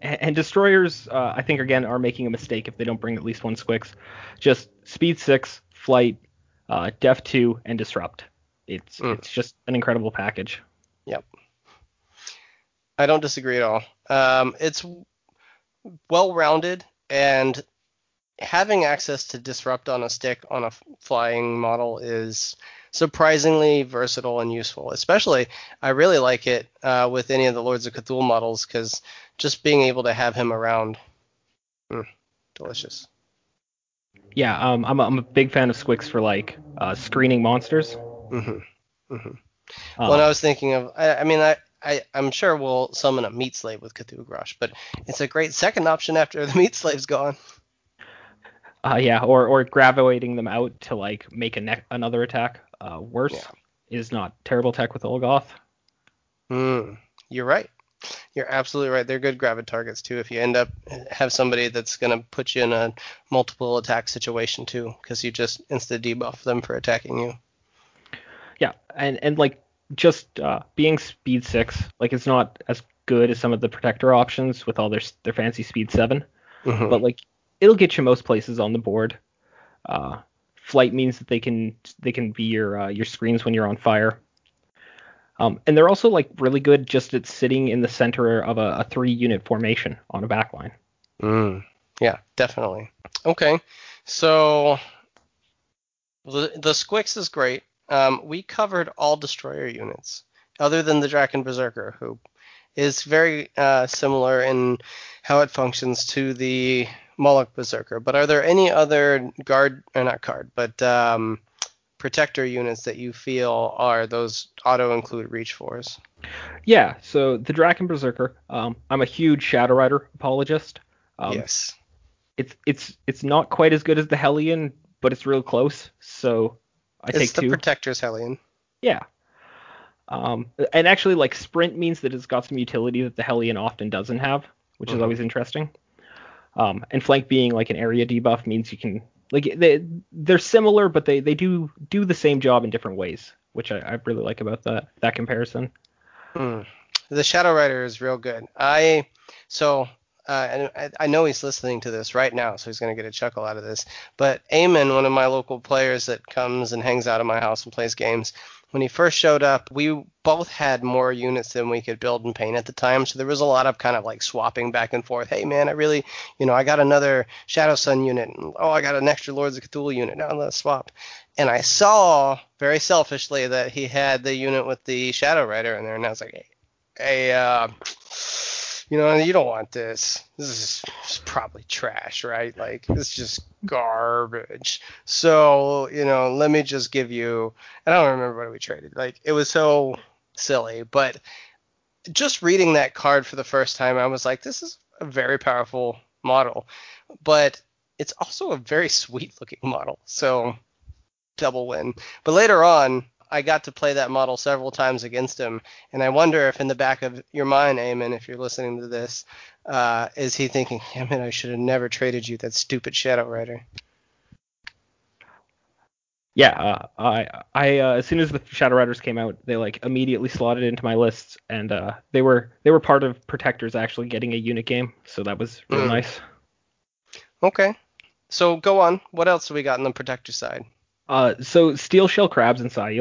Speaker 1: and, and destroyers, uh, I think again are making a mistake if they don't bring at least one Squix. Just speed six, flight, uh, def two, and disrupt. It's mm. it's just an incredible package.
Speaker 2: Yep. I don't disagree at all. Um, it's well rounded and having access to disrupt on a stick on a flying model is surprisingly versatile and useful. Especially, I really like it uh, with any of the Lords of Cthulhu models because just being able to have him around, mm, delicious.
Speaker 1: Yeah, um, I'm, a, I'm a big fan of Squix for like uh, screening monsters.
Speaker 2: Mm-hmm. Mm-hmm. Uh, when I was thinking of, I, I mean, I, I, am sure we'll summon a meat slave with Cthulhu Grosh, but it's a great second option after the meat slave's gone.
Speaker 1: Uh, yeah, or or graduating them out to like make a ne- another attack uh, worse yeah. is not terrible tech with Olgoth.
Speaker 2: Mm, you're right. You're absolutely right. They're good gravid targets too. If you end up have somebody that's gonna put you in a multiple attack situation too, because you just insta debuff them for attacking you.
Speaker 1: Yeah, and and like just uh, being speed six, like it's not as good as some of the protector options with all their their fancy speed 7 mm-hmm. but like it'll get you most places on the board. Uh, flight means that they can they can be your uh, your screens when you're on fire. Um, and they're also like really good just at sitting in the center of a, a three unit formation on a backline.
Speaker 2: Mm, yeah, definitely. Okay, so the the Squix is great. Um, we covered all destroyer units other than the Draken Berserker, who is very uh, similar in how it functions to the Moloch Berserker. But are there any other guard, or not guard, but um, protector units that you feel are those auto include reach fours?
Speaker 1: Yeah, so the Draken Berserker. Um, I'm a huge Shadow Rider apologist. Um,
Speaker 2: yes.
Speaker 1: It's it's it's not quite as good as the Hellion, but it's real close. So I
Speaker 2: it's
Speaker 1: take
Speaker 2: the
Speaker 1: two.
Speaker 2: Protector's Hellion.
Speaker 1: Yeah. Um, and actually, like sprint means that it's got some utility that the Hellion often doesn't have, which mm-hmm. is always interesting. Um, and flank being like an area debuff means you can like they they're similar, but they they do do the same job in different ways, which I, I really like about that that comparison.
Speaker 2: Hmm. The Shadow Rider is real good. I so uh, and I, I, know he's listening to this right now, so he's going to get a chuckle out of this. But Eamon, one of my local players that comes and hangs out at my house and plays games, when he first showed up, we both had more units than we could build and paint at the time. So there was a lot of kind of like swapping back and forth. Hey man, I really, you know, I got another Shadow Sun unit. Oh, I got an extra Lords of Cthulhu unit. Now let's swap. And I saw very selfishly that he had the unit with the Shadow Rider in there, and I was like, hey, hey uh, you know, you don't want this. This is probably trash, right? Like it's just garbage. So, you know, let me just give you and I don't remember what we traded. Like it was so silly, but just reading that card for the first time, I was like, this is a very powerful model. But it's also a very sweet looking model. So double win. But later on, I got to play that model several times against him, and I wonder if in the back of your mind, Eamon, if you're listening to this, uh, is he thinking, "Damn it, I should have never traded you that stupid Shadow Rider."
Speaker 1: Yeah, uh, I, I uh, as soon as the Shadow Riders came out, they like immediately slotted into my lists, and uh, they were they were part of Protectors actually getting a unit game, so that was real mm. nice.
Speaker 2: Okay, so go on. What else do we got on the Protector side?
Speaker 1: Uh, so steel shell crabs and psi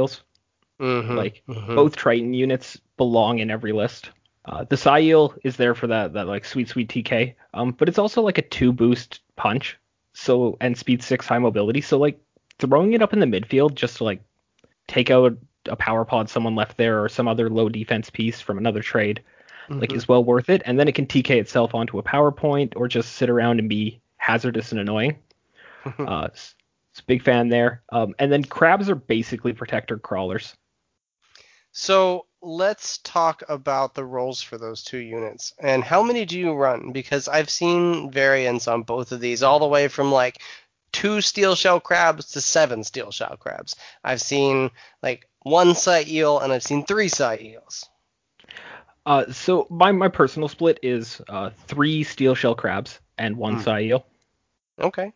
Speaker 1: mm-hmm, like mm-hmm. both Triton units, belong in every list. Uh, the psi is there for that that like sweet sweet TK, um, but it's also like a two boost punch, so and speed six high mobility. So like throwing it up in the midfield just to like take out a power pod someone left there or some other low defense piece from another trade, mm-hmm. like is well worth it. And then it can TK itself onto a power point or just sit around and be hazardous and annoying. uh, it's big fan there. Um, and then crabs are basically protector crawlers.
Speaker 2: So let's talk about the roles for those two units. And how many do you run? Because I've seen variants on both of these, all the way from like two steel shell crabs to seven steel shell crabs. I've seen like one psi eel and I've seen three psi eels.
Speaker 1: Uh, so my my personal split is uh, three steel shell crabs and one mm. psi eel.
Speaker 2: Okay.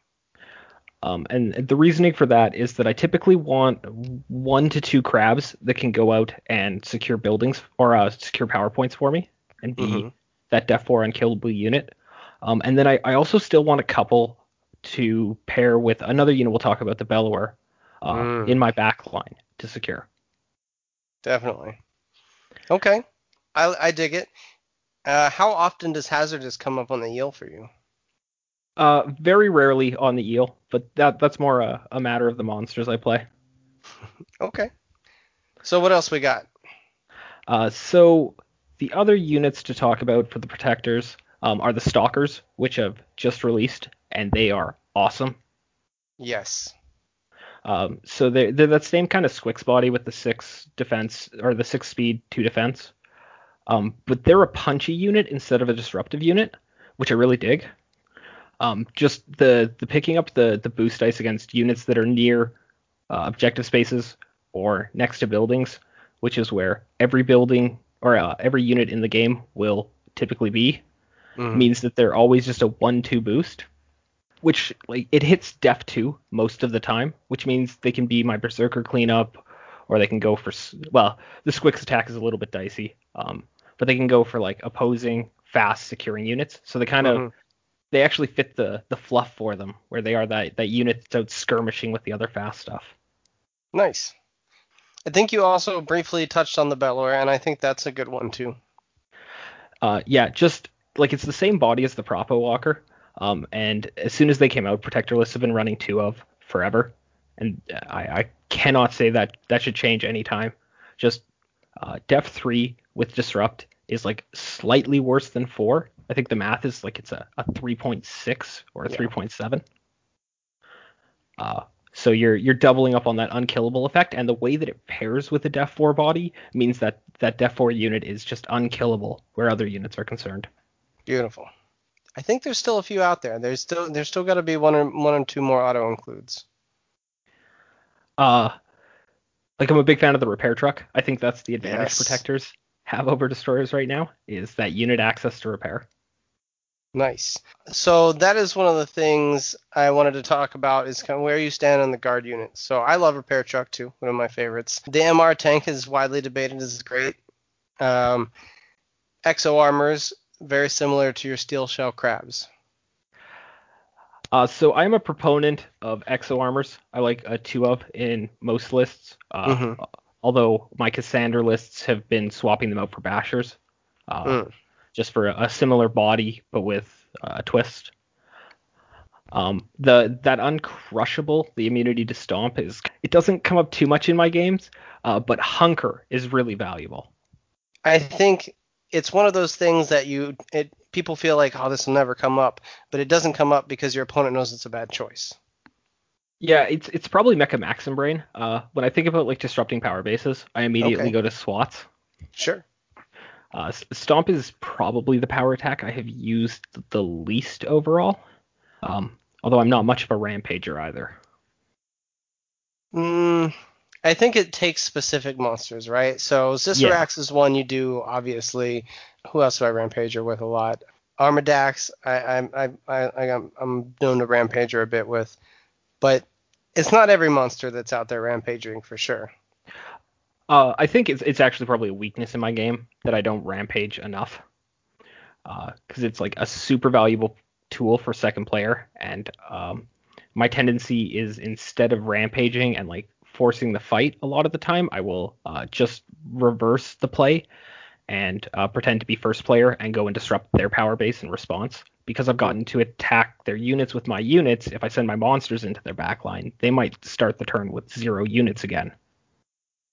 Speaker 1: Um, and the reasoning for that is that I typically want one to two crabs that can go out and secure buildings or uh, secure power points for me and be mm-hmm. that def 4 unkillable unit. Um, and then I, I, also still want a couple to pair with another unit we'll talk about, the Bellower, uh, mm. in my back line to secure.
Speaker 2: Definitely. Okay. I, I dig it. Uh, how often does Hazardous come up on the eel for you?
Speaker 1: Uh, very rarely on the eel, but that that's more a, a matter of the monsters I play.
Speaker 2: okay. So what else we got?
Speaker 1: Uh, so the other units to talk about for the protectors um, are the stalkers, which have just released, and they are awesome.
Speaker 2: Yes.
Speaker 1: Um, so they're, they're that same kind of Squix body with the six defense or the six speed, two defense. Um, but they're a punchy unit instead of a disruptive unit, which I really dig. Um, just the the picking up the the boost dice against units that are near uh, objective spaces or next to buildings, which is where every building or uh, every unit in the game will typically be, mm. means that they're always just a one-two boost, which like it hits def two most of the time, which means they can be my berserker cleanup, or they can go for well the Squix attack is a little bit dicey, um, but they can go for like opposing fast securing units, so they kind of mm-hmm they actually fit the the fluff for them, where they are that that unit that's out skirmishing with the other fast stuff.
Speaker 2: Nice. I think you also briefly touched on the Bellower, and I think that's a good one too.
Speaker 1: Uh, yeah, just like it's the same body as the Propo Walker. Um, and as soon as they came out, Protector lists have been running two of forever, and I, I cannot say that that should change anytime. Just uh, Def three with Disrupt is like slightly worse than four, I think the math is like it's a, a 3.6 or a yeah. 3.7. Uh, so you're you're doubling up on that unkillable effect, and the way that it pairs with the Def 4 body means that that Def 4 unit is just unkillable where other units are concerned.
Speaker 2: Beautiful. I think there's still a few out there. There's still there's still got to be one or one or two more auto includes.
Speaker 1: Uh, like I'm a big fan of the repair truck. I think that's the advantage yes. protectors have over destroyers right now is that unit access to repair.
Speaker 2: Nice. So that is one of the things I wanted to talk about is kind of where you stand on the guard unit. So I love Repair Truck too, one of my favorites. The MR tank is widely debated as great. Um, Exo armors very similar to your steel shell crabs.
Speaker 1: Uh, so I'm a proponent of exo armors. I like a two of in most lists. Uh, mm-hmm. although my Cassandra lists have been swapping them out for Bashers, uh,
Speaker 2: Mm.
Speaker 1: Just for a, a similar body but with a twist. Um, the that uncrushable, the immunity to stomp is it doesn't come up too much in my games, uh, but hunker is really valuable.
Speaker 2: I think it's one of those things that you it people feel like oh this will never come up, but it doesn't come up because your opponent knows it's a bad choice.
Speaker 1: Yeah, it's it's probably Mecha Maxim Brain. Uh, when I think about like disrupting power bases, I immediately
Speaker 2: Okay.
Speaker 1: go to SWATs.
Speaker 2: Sure.
Speaker 1: Uh, Stomp is probably the power attack I have used the least overall. Um, although I'm not much of a rampager either.
Speaker 2: Mm, I think it takes specific monsters, right? So Zissarax is one you do obviously. Who else do I rampager with a lot? Armadax, I I I I I'm, I'm known to rampager a bit with, but it's not every monster that's out there rampaging for sure.
Speaker 1: Uh, I think it's it's actually probably a weakness in my game that I don't rampage enough. Because it's like a super valuable tool for second player, and um, my tendency is instead of rampaging and like forcing the fight a lot of the time, I will uh, just reverse the play and uh, pretend to be first player and go and disrupt their power base in response. Because I've gotten to attack their units with my units, if I send my monsters into their backline, they might start the turn with zero units again.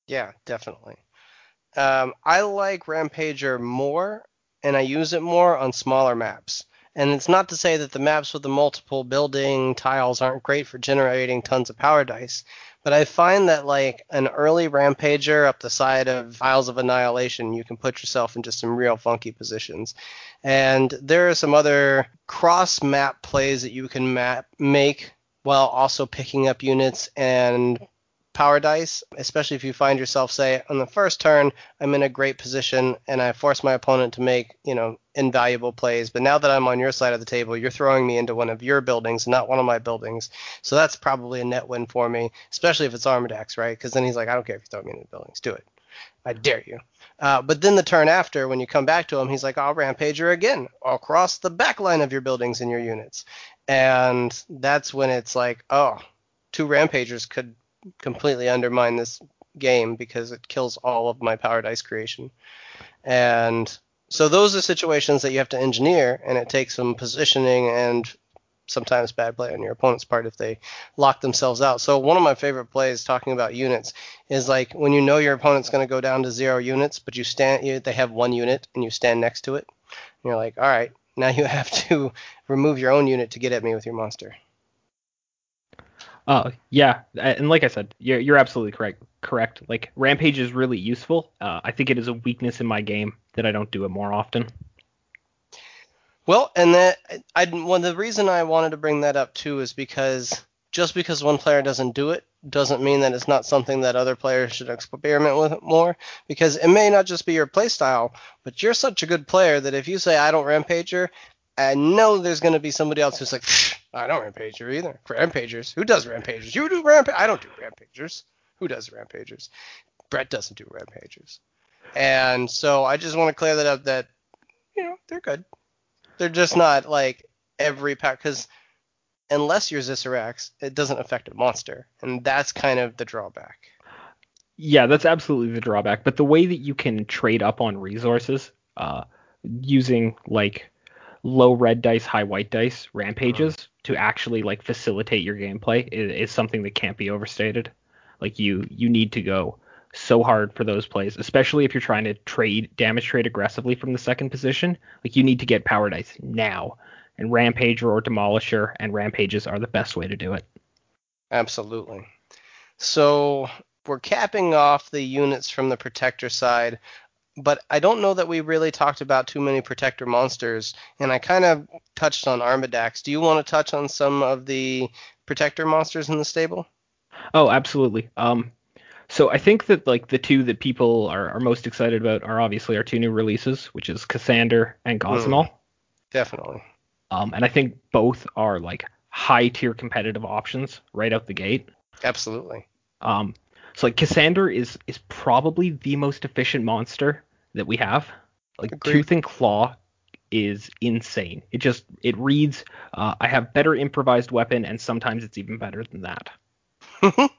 Speaker 2: Yeah, definitely. Um, I like Rampager more, and I use it more on smaller maps. And it's not to say that the maps with the multiple building tiles aren't great for generating tons of power dice, but I find that like an early Rampager up the side of Isles of Annihilation, you can put yourself into some real funky positions. And there are some other cross map plays that you can map make while also picking up units and power dice, especially if you find yourself, say, on the first turn, I'm in a great position and I force my opponent to make, you know, invaluable plays. But now that I'm on your side of the table, you're throwing me into one of your buildings, not one of my buildings. So that's probably a net win for me, especially if it's Armadax, right? Because then he's like, I don't care if you throw me into the buildings, do it. I dare you. Uh, but then the turn after, when you come back to him, he's like, I'll rampage rampager again across the back line of your buildings and your units. And that's when it's like, oh, two rampagers could completely undermine this game because it kills all of my power dice creation. And so those are situations that you have to engineer, and it takes some positioning and sometimes bad play on your opponent's part if they lock themselves out. So one of my favorite plays talking about units is like when you know your opponent's going to go down to zero units, but you stand you, they have one unit and you stand next to it. And you're like, "All right, now you have to remove your own unit to get at me with your monster."
Speaker 1: Uh, yeah, and like I said, you're you're absolutely correct. Correct. Like rampage is really useful. Uh, I think it is a weakness in my game that I don't do it more often.
Speaker 2: Well, and that I well, the reason I wanted to bring that up too is because just because one player doesn't do it doesn't mean that it's not something that other players should experiment with more. Because it may not just be your playstyle, but you're such a good player that if you say I don't rampager, I know there's going to be somebody else who's like, I don't rampager either. Rampagers, who does rampagers? You do rampage? I don't do rampagers. Who does rampagers? Brett doesn't do rampagers. And so I just want to clear that up. That you know they're good. They're just not like every pack because unless you're Zissarax, it doesn't affect a monster, and that's kind of the drawback.
Speaker 1: Yeah, that's absolutely the drawback. But the way that you can trade up on resources, uh, using like low red dice, high white dice rampages uh-huh. to actually like facilitate your gameplay is, is something that can't be overstated. Like you you need to go so hard for those plays, especially if you're trying to trade damage trade aggressively from the second position. Like you need to get power dice now. And Rampager or Demolisher and Rampages are the best way to do it.
Speaker 2: Absolutely. So we're capping off the units from the protector side, but I don't know that we really talked about too many protector monsters, and I kind of touched on Armadax. Do you want to touch on some of the protector monsters in the stable?
Speaker 1: Oh, absolutely. Um, so I think that like the two that people are, are most excited about are obviously our two new releases, which is Cassander and Gossamal.
Speaker 2: Definitely.
Speaker 1: Um, and I think both are like high tier competitive options right out the gate.
Speaker 2: Absolutely.
Speaker 1: Um, so like Cassander is is probably the most efficient monster that we have. Like
Speaker 2: Agreed.
Speaker 1: Tooth and Claw is insane. It just it reads uh, I have better improvised weapon and sometimes it's even better than that.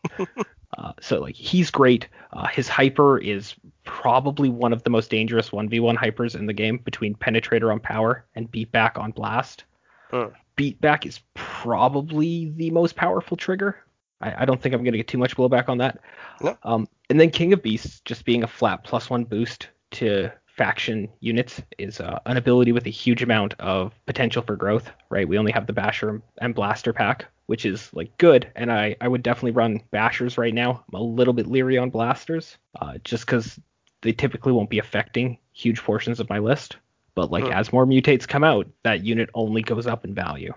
Speaker 1: Uh, so like he's great. Uh, his hyper is probably one of the most dangerous 1v1 hypers in the game between penetrator on power and beatback on blast.
Speaker 2: Hmm.
Speaker 1: Beatback is probably the most powerful trigger. I, I don't think I'm going to get too much blowback on that.
Speaker 2: No.
Speaker 1: Um, and then King of Beasts just being a flat plus one boost to faction units is uh, an ability with a huge amount of potential for growth, right? We only have the Basher and Blaster pack, which is like good, and I, I would definitely run Bashers right now. I'm a little bit leery on Blasters, uh, just because they typically won't be affecting huge portions of my list. But like
Speaker 2: Hmm.
Speaker 1: as more mutates come out, that unit only goes up in value.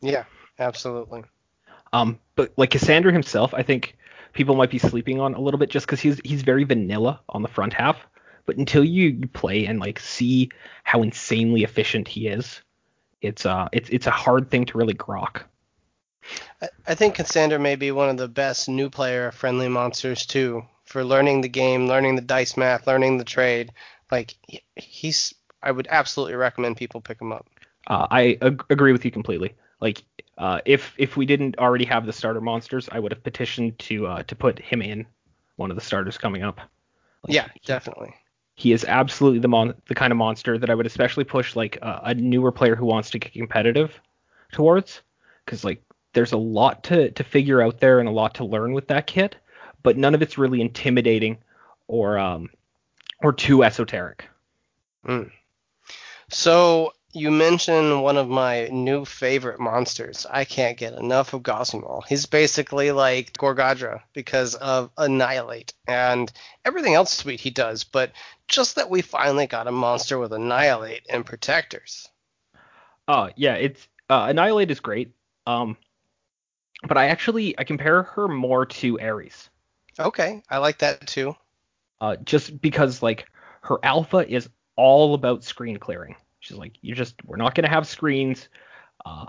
Speaker 2: Yeah, absolutely.
Speaker 1: Um, but like Cassandra himself, I think people might be sleeping on a little bit just because he's he's very vanilla on the front half. But until you, you play and like see how insanely efficient he is, it's uh it's it's a hard thing to really grok.
Speaker 2: I, I think Cassandra may be one of the best new player friendly monsters too for learning the game, learning the dice math, learning the trade. Like he's, I would absolutely recommend people pick him up.
Speaker 1: Uh, I ag- agree with you completely. Like uh, if if we didn't already have the starter monsters, I would have petitioned to uh, to put him in one of the starters coming up. Like,
Speaker 2: Yeah, definitely.
Speaker 1: he is absolutely the mon- the kind of monster that I would especially push like a, a newer player who wants to get competitive towards because like there's a lot to to figure out there and a lot to learn with that kit, but none of it's really intimidating or um or too esoteric.
Speaker 2: So you mentioned one of my new favorite monsters. I can't get enough of Gossamer. He's basically like Gorgadra because of Annihilate and everything else sweet he does, but just that we finally got a monster with Annihilate and Protectors.
Speaker 1: Uh yeah, it's uh, Annihilate is great. Um but I actually I compare her more to Ares.
Speaker 2: Okay, I like that too.
Speaker 1: uh, just because like her alpha is all about screen clearing. She's like, "You're just we're not gonna have screens, uh,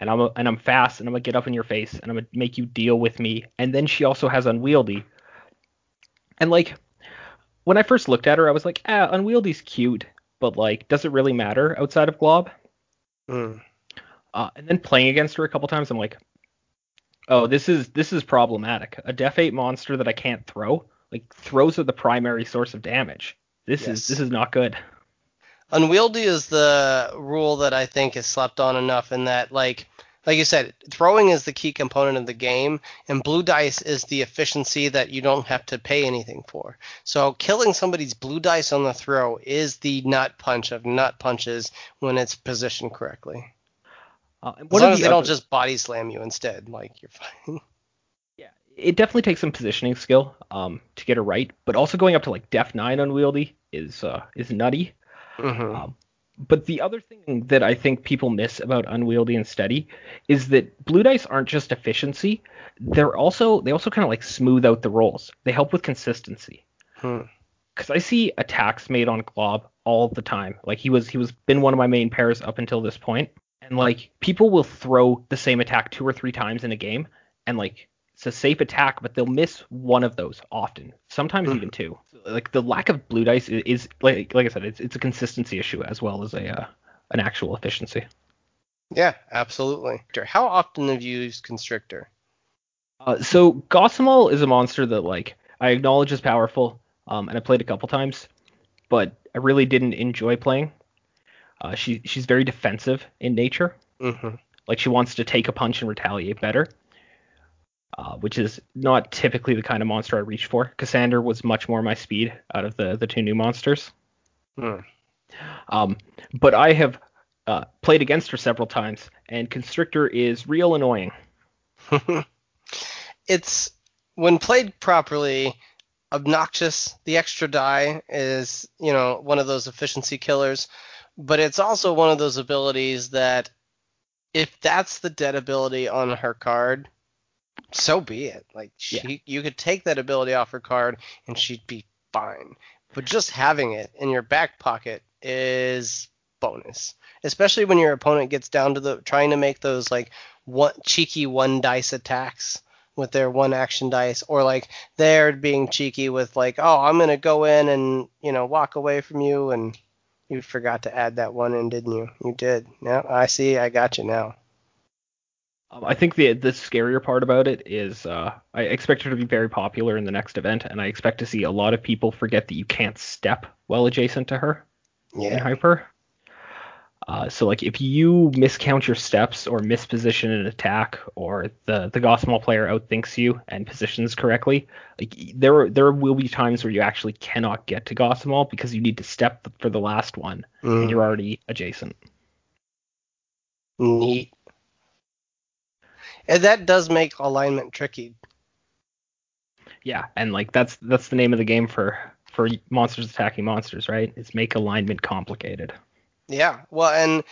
Speaker 1: and I'm a, and I'm fast and I'm gonna get up in your face and I'm gonna make you deal with me. And then she also has unwieldy, and like when I first looked at her, I was like, ah, unwieldy's cute, but like, does it really matter outside of Glob?
Speaker 2: Mm.
Speaker 1: Uh, and then playing against her a couple times, I'm like, oh, this is this is problematic. A Def 8 monster that I can't throw. Like throws are the primary source of damage. This
Speaker 2: Yes.
Speaker 1: is this is not good.
Speaker 2: Unwieldy is the rule that I think is slept on enough in that like like you said, throwing is the key component of the game, and blue dice is the efficiency that you don't have to pay anything for. So killing somebody's blue dice on the throw is the nut punch of nut punches when it's positioned correctly.
Speaker 1: Uh,
Speaker 2: As long as
Speaker 1: the
Speaker 2: they don't just body slam you instead, like you're fine.
Speaker 1: yeah, it definitely takes some positioning skill um to get it right, but also going up to like Def 9 unwieldy is uh is nutty.
Speaker 2: Hmm
Speaker 1: Um, but the other thing that I think people miss about unwieldy and steady is that blue dice aren't just efficiency; they're also they also kind of like smooth out the rolls. They help with consistency.
Speaker 2: Hmm.
Speaker 1: Because I see attacks made on Glob all the time. Like he was he was been one of my main pairs up until this point, and like people will throw the same attack two or three times in a game, and like it's a safe attack, but they'll miss one of those often, sometimes
Speaker 2: Hmm.
Speaker 1: even two. Like the lack of blue dice is, is like like I said, it's it's a consistency issue as well as a uh, an actual efficiency.
Speaker 2: Yeah, absolutely. How often have you used Constrictor?
Speaker 1: Uh, so Gossamal is a monster that like I acknowledge is powerful, um, and I played a couple times, but I really didn't enjoy playing. Uh, she she's very defensive in nature.
Speaker 2: hmm
Speaker 1: Like she wants to take a punch and retaliate better, uh, which is not typically the kind of monster I reach for. Cassandra was much more my speed out of the the two new monsters.
Speaker 2: Hmm.
Speaker 1: Um, but I have uh, played against her several times, and Constrictor is real annoying.
Speaker 2: it's when played properly obnoxious the extra die is you know one of those efficiency killers but it's also one of those abilities that if that's the dead ability on her card so be it. Like she you could take that ability off her card and she'd be fine. But just having it in your back pocket is bonus especially when your opponent gets down to the trying to make those like one cheeky one dice attacks with their one action dice or like they're being cheeky with like oh i'm gonna go in and you know walk away from you and you forgot to add that one in didn't you? You did. No i see i got you now
Speaker 1: Um, I think the the scarier part about it is uh, I expect her to be very popular in the next event, and I expect to see a lot of people forget that you can't step well adjacent to her in hyper. Uh, so like if you miscount your steps or misposition an attack, or the the Gossamal player outthinks you and positions correctly, like there there will be times where you actually cannot get to Gossamal because you need to step for the last one
Speaker 2: Mm,
Speaker 1: and you're already adjacent.
Speaker 2: neat. And that does make alignment tricky.
Speaker 1: Yeah, and like that's that's the name of the game for for monsters attacking monsters, right? It's make alignment complicated.
Speaker 2: Yeah. Well, and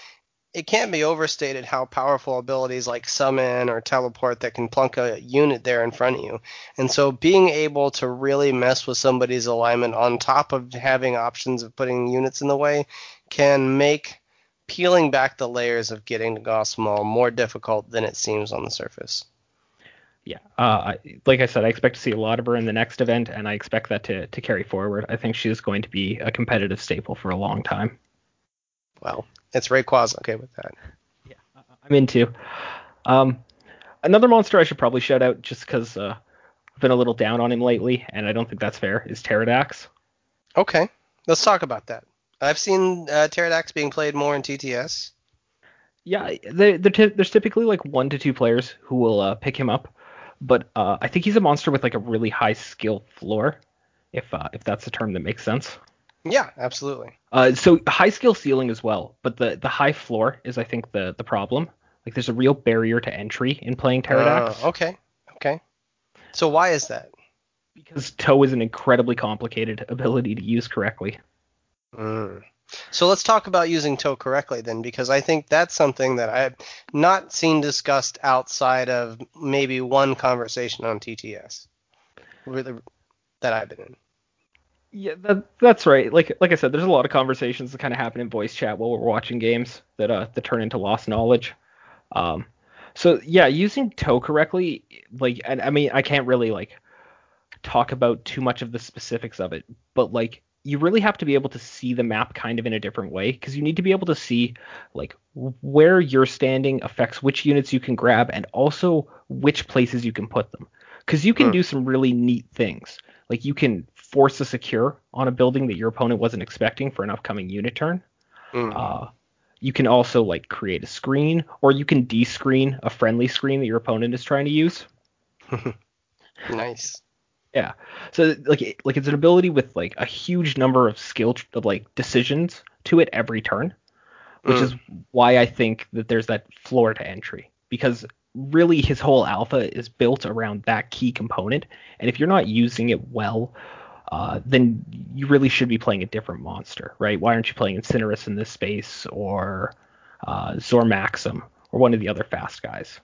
Speaker 2: it can't be overstated how powerful abilities like summon or teleport that can plunk a unit there in front of you. And so being able to really mess with somebody's alignment on top of having options of putting units in the way can make peeling back the layers of getting to Gossamal more difficult than it seems on the surface.
Speaker 1: Yeah, uh, like I said, I expect to see a lot of her in the next event, and I expect that to to carry forward. I think she's going to be a competitive staple for a long time.
Speaker 2: Well, it's Rayquaza. Okay with that.
Speaker 1: Yeah, I'm into. Um, another monster I should probably shout out just because uh, I've been a little down on him lately, and I don't think that's fair. Is Pterodax.
Speaker 2: Okay. Let's talk about that. I've seen uh, Pterodax being played more in TTS.
Speaker 1: Yeah, they, they're ty- there's typically like one to two players who will uh, pick him up, but uh, I think he's a monster with like a really high skill floor, if uh, if that's a term that makes sense.
Speaker 2: Yeah, absolutely.
Speaker 1: Uh, so high skill ceiling as well, but the the high floor is I think the the problem. Like there's a real barrier to entry in playing Pterodax
Speaker 2: Uh, okay. Okay. So why is that?
Speaker 1: because Toe is an incredibly complicated ability to use correctly.
Speaker 2: Mm. So let's talk about using toe correctly then, because I think that's something that I've not seen discussed outside of maybe one conversation on TTS really, that I've been in.
Speaker 1: Yeah, that, that's right. Like like I said, there's a lot of conversations that kind of happen in voice chat while we're watching games that uh that turn into lost knowledge. Um, so yeah, using toe correctly, like, and I mean, I can't really like talk about too much of the specifics of it, but like, you really have to be able to see the map kind of in a different way because you need to be able to see like where you're standing affects which units you can grab and also which places you can put them. Because you can
Speaker 2: Hmm.
Speaker 1: do some really neat things. Like you can force a secure on a building that your opponent wasn't expecting for an upcoming unit turn.
Speaker 2: Mm.
Speaker 1: Uh, you can also like create a screen, or you can de-screen a friendly screen that your opponent is trying to use.
Speaker 2: nice.
Speaker 1: Yeah. So like like it's an ability with like a huge number of skill tr- of like decisions to it every turn, which
Speaker 2: Mm.
Speaker 1: is why I think that there's that floor to entry because really his whole alpha is built around that key component, and if you're not using it well, uh, then you really should be playing a different monster, right? Why aren't you playing Incinerus in this space or uh, Zormaxim or one of the other fast guys?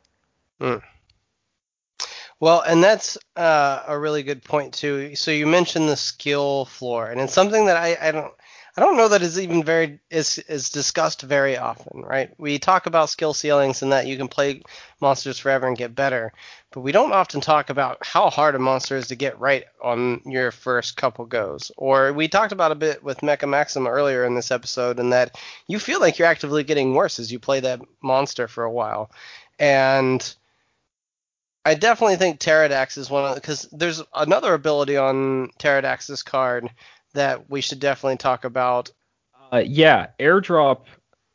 Speaker 2: Well, and that's uh, a really good point too. So you mentioned the skill floor, and it's something that I, I don't I don't know that is even very is is discussed very often, right? We talk about skill ceilings and that you can play monsters forever and get better, but we don't often talk about how hard a monster is to get right on your first couple goes. Or we talked about a bit with Mecha Maxima earlier in this episode, and that you feel like you're actively getting worse as you play that monster for a while, and I definitely think Pterodax is one of because there's another ability on Pterodax's card that we should definitely talk about.
Speaker 1: Uh, yeah, airdrop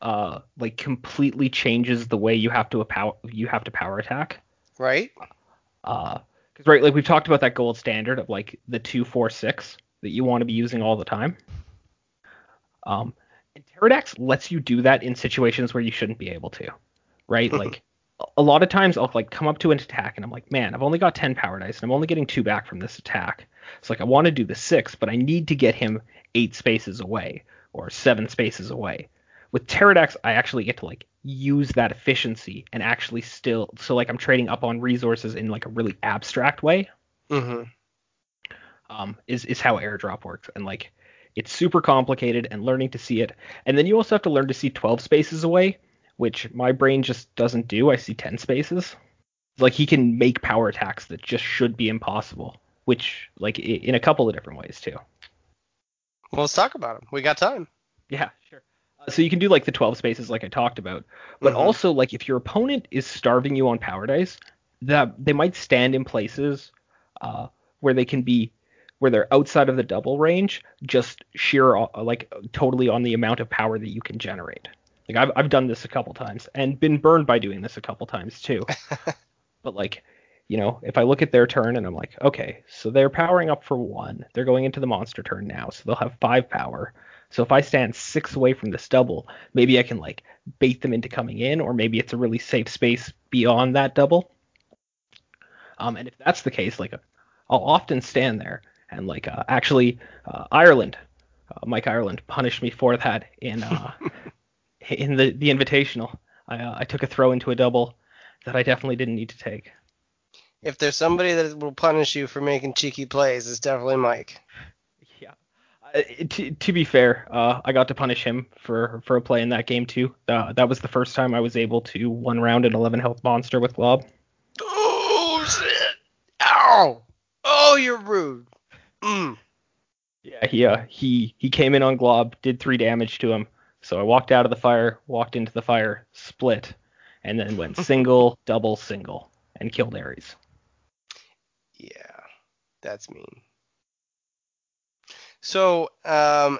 Speaker 1: uh, like completely changes the way you have to a power you have to power attack.
Speaker 2: Right?
Speaker 1: Uh, because right, like we've talked about that gold standard of like the two four six that you want to be using all the time. Um, and Pterodax lets you do that in situations where you shouldn't be able to, right? like a- lot of times I'll like come up to an attack and I'm like, man, I've only got ten power dice and I'm only getting two back from this attack. It's like I want to do the six, but I need to get him eight spaces away or seven spaces away. With Pterodax, I actually get to like use that efficiency and actually still so like I'm trading up on resources in like a really abstract way.
Speaker 2: Mm-hmm.
Speaker 1: Um, is is how airdrop works and like it's super complicated and learning to see it. And then you also have to learn to see 12 spaces away, which my brain just doesn't do. I see 10 spaces. Like he can make power attacks that just should be impossible, which like in a couple of different ways too.
Speaker 2: Well, let's talk about him. We got time.
Speaker 1: Yeah, sure. So you can do like the 12 spaces like I talked about, but
Speaker 2: Mhm.
Speaker 1: also like if your opponent is starving you on power dice, that they might stand in places uh, where they can be where they're outside of the double range, just sheer uh, like totally on the amount of power that you can generate. Like I've I've done this a couple times and been burned by doing this a couple times too. but like you know, if I look at their turn and I'm like, okay, so they're powering up for one. They're going into the monster turn now, so they'll have five power. So if I stand six away from this double, maybe I can like bait them into coming in, or maybe it's a really safe space beyond that double. Um, and if that's the case, like I'll often stand there and like uh, actually uh, Ireland, uh, Mike Ireland punished me for that in uh, in the the invitational. I uh, I took a throw into a double that I definitely didn't need to take.
Speaker 2: If there's somebody that will punish you for making cheeky plays, it's definitely Mike.
Speaker 1: Yeah. Uh, to, to be fair, uh, I got to punish him for, for a play in that game too. Uh, that was the first time I was able to one round an 11 health monster with Glob.
Speaker 2: Oh shit! Ow! Oh, you're rude. Mm.
Speaker 1: Yeah, he uh, he he came in on Glob, did three damage to him. So I walked out of the fire, walked into the fire, split, and then went single, double, single, and killed Ares.
Speaker 2: Yeah, that's mean. So, um,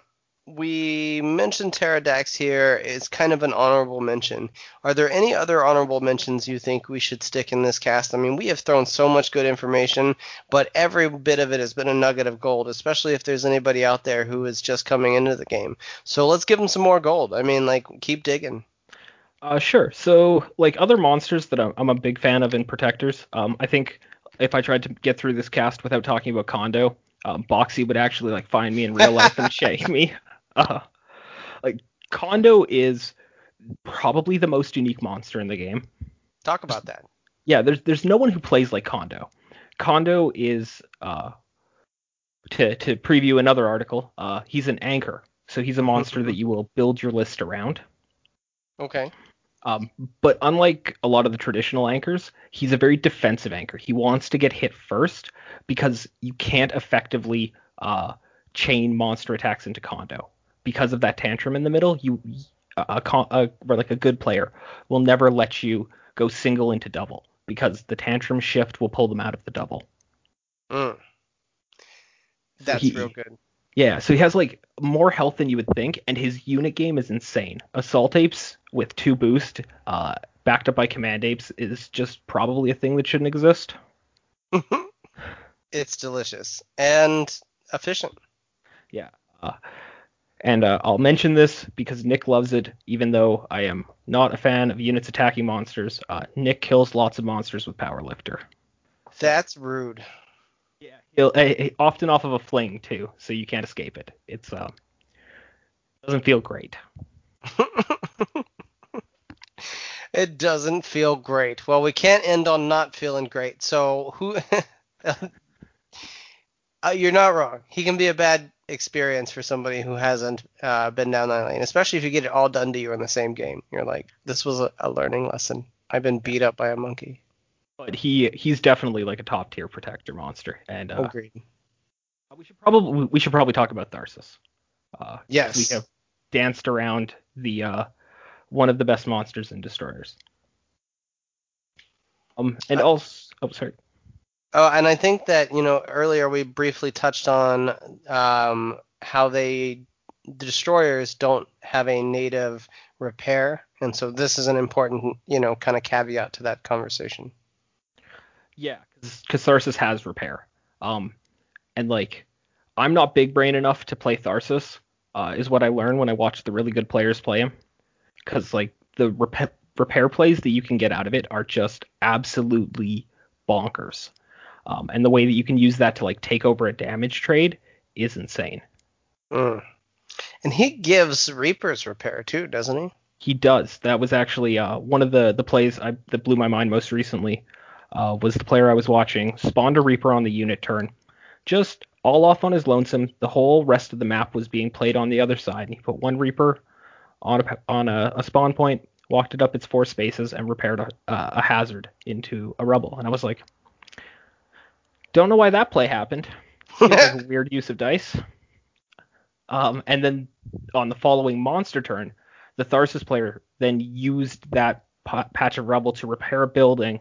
Speaker 2: we mentioned Pterodax here. It's kind of an honorable mention. Are there any other honorable mentions you think we should stick in this cast? I mean, we have thrown so much good information, but every bit of it has been a nugget of gold, especially if there's anybody out there who is just coming into the game. So let's give them some more gold. I mean, like, keep digging.
Speaker 1: Uh, sure. So, like other monsters that I'm, I'm a big fan of in Protectors, um, I think if I tried to get through this cast without talking about Kondo, um, Boxy would actually like find me in real life and shake me. Uh, like Kondo is probably the most unique monster in the game.
Speaker 2: Talk about that.
Speaker 1: Yeah, there's there's no one who plays like Kondo. Kondo is uh, to to preview another article. Uh, he's an anchor, so he's a monster that you will build your list around.
Speaker 2: Okay.
Speaker 1: Um, but unlike a lot of the traditional anchors, he's a very defensive anchor. He wants to get hit first because you can't effectively uh, chain monster attacks into Kondo because of that tantrum in the middle. You a, a, a or like a good player will never let you go single into double because the tantrum shift will pull them out of the double.
Speaker 2: Mm. That's
Speaker 1: he-
Speaker 2: real good.
Speaker 1: Yeah, so he has like more health than you would think, and his unit game is insane. Assault apes with two boost, uh, backed up by command apes, is just probably a thing that shouldn't exist.
Speaker 2: it's delicious and efficient.
Speaker 1: Yeah. Uh, and uh, I'll mention this because Nick loves it, even though I am not a fan of units attacking monsters. Uh, Nick kills lots of monsters with Power Lifter.
Speaker 2: That's rude.
Speaker 1: Yeah. He'll, uh, often off of a fling too, so you can't escape it. It's uh, doesn't feel great.
Speaker 2: it doesn't feel great. Well, we can't end on not feeling great. So who? uh, you're not wrong. He can be a bad experience for somebody who hasn't uh, been down that lane, especially if you get it all done to you in the same game. You're like, this was a, a learning lesson. I've been beat up by a monkey.
Speaker 1: But he he's definitely like a top tier protector monster, and uh,
Speaker 2: Agreed.
Speaker 1: we should probably we should probably talk about Tharsis. Uh,
Speaker 2: Yes.
Speaker 1: we have danced around the uh, one of the best monsters in destroyers. Um, and
Speaker 2: Uh,
Speaker 1: also, oh sorry.
Speaker 2: Oh, and I think that you know earlier we briefly touched on um, how they the destroyers don't have a native repair, and so this is an important you know kind of caveat to that conversation.
Speaker 1: Yeah, because Tharsis has repair. Um, and like, I'm not big brain enough to play Tharsis. Uh, is what I learned when I watched the really good players play him. Because like the repa- repair plays that you can get out of it are just absolutely bonkers. Um, and the way that you can use that to like take over a damage trade is insane.
Speaker 2: Mm. And he gives Reapers repair too, doesn't he?
Speaker 1: He does. That was actually uh, one of the the plays I, that blew my mind most recently. Uh, was the player I was watching spawned a Reaper on the unit turn, just all off on his lonesome. The whole rest of the map was being played on the other side. And he put one Reaper on a on a, a spawn point, walked it up its four spaces, and repaired a, uh, a hazard into a rubble. And I was like, don't know why that play happened. Like a weird use of dice. Um, and then on the following monster turn, the Tharsis player then used that patch of rubble to repair a building,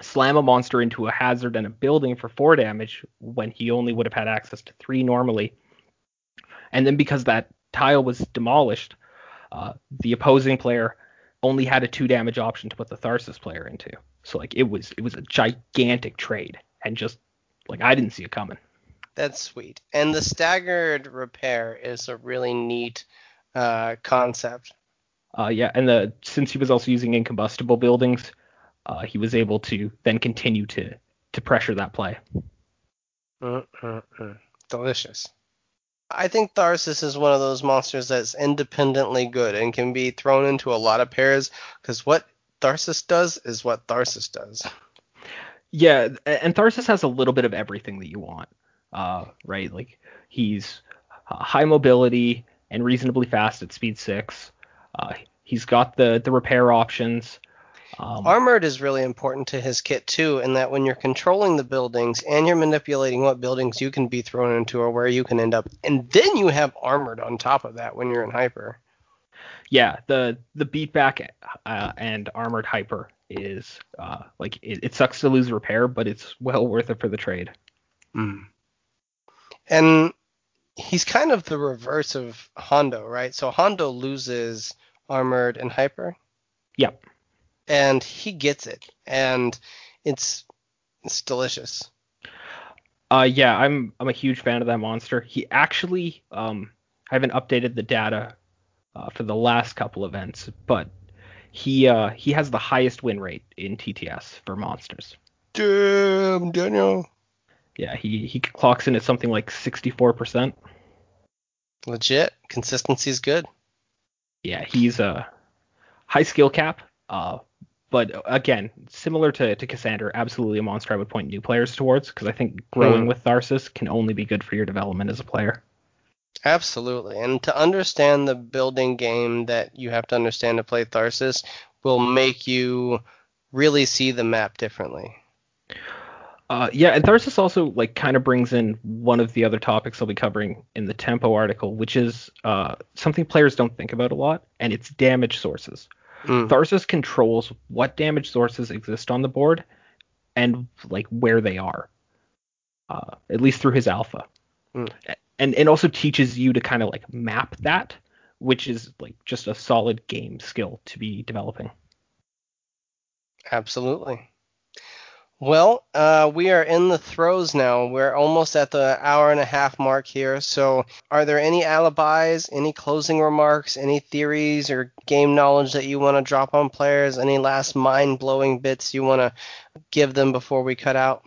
Speaker 1: slam a monster into a hazard and a building for four damage when he only would have had access to three normally. And then because that tile was demolished, uh, the opposing player only had a two damage option to put the Tharsis player into. So like it was it was a gigantic trade and just like I didn't see it coming.
Speaker 2: That's sweet. And the staggered repair is a really neat uh, concept.
Speaker 1: Uh, yeah, and the since he was also using incombustible buildings, uh, he was able to then continue to to pressure that play.
Speaker 2: Mm-mm-mm. Delicious. I think Tharsis is one of those monsters that's independently good and can be thrown into a lot of pairs because what Tharsis does is what Tharsis does.
Speaker 1: Yeah, and Tharsis has a little bit of everything that you want, uh, right? Like he's uh, high mobility and reasonably fast at speed six. Uh, he's got the the repair options.
Speaker 2: Um, Armored is really important to his kit too, in that when you're controlling the buildings and you're manipulating what buildings you can be thrown into or where you can end up, and then you have armored on top of that when you're in hyper.
Speaker 1: Yeah, the the beatback uh, and armored hyper is uh, like it, it, sucks to lose repair, but it's well worth it for the trade.
Speaker 2: Mm. And he's kind of the reverse of Hondo, right? So Hondo loses armored and hyper.
Speaker 1: Yep
Speaker 2: and he gets it, and it's it's delicious.
Speaker 1: Uh, yeah, I'm I'm a huge fan of that monster. He actually, um, I haven't updated the data uh, for the last couple events, but he uh he has the highest win rate in TTS for monsters.
Speaker 2: Damn, Daniel.
Speaker 1: Yeah, he he clocks in at something like 64%.
Speaker 2: Legit, consistency is good.
Speaker 1: Yeah, he's a high skill cap, uh, but again, similar to, to Cassander, absolutely a monster I would point new players towards because I think growing hmm. with Tharsis can only be good for your development as a player.
Speaker 2: Absolutely. And to understand the building game that you have to understand to play Tharsis will make you really see the map differently.
Speaker 1: Uh, yeah, and Tharsis also like kind of brings in one of the other topics I'll be covering in the Tempo article, which is uh, something players don't think about a lot, and it's damage sources. Mm. Tharsis controls what damage sources exist on the board and like where they are, uh, at least through his alpha. Mm. And it also teaches you to kind of like map that, which is like just a solid game skill to be developing.
Speaker 2: Absolutely. Well, uh, we are in the throes now. We're almost at the hour and a half mark here. So, are there any alibis, any closing remarks, any theories or game knowledge that you want to drop on players? Any last mind blowing bits you want to give them before we cut out?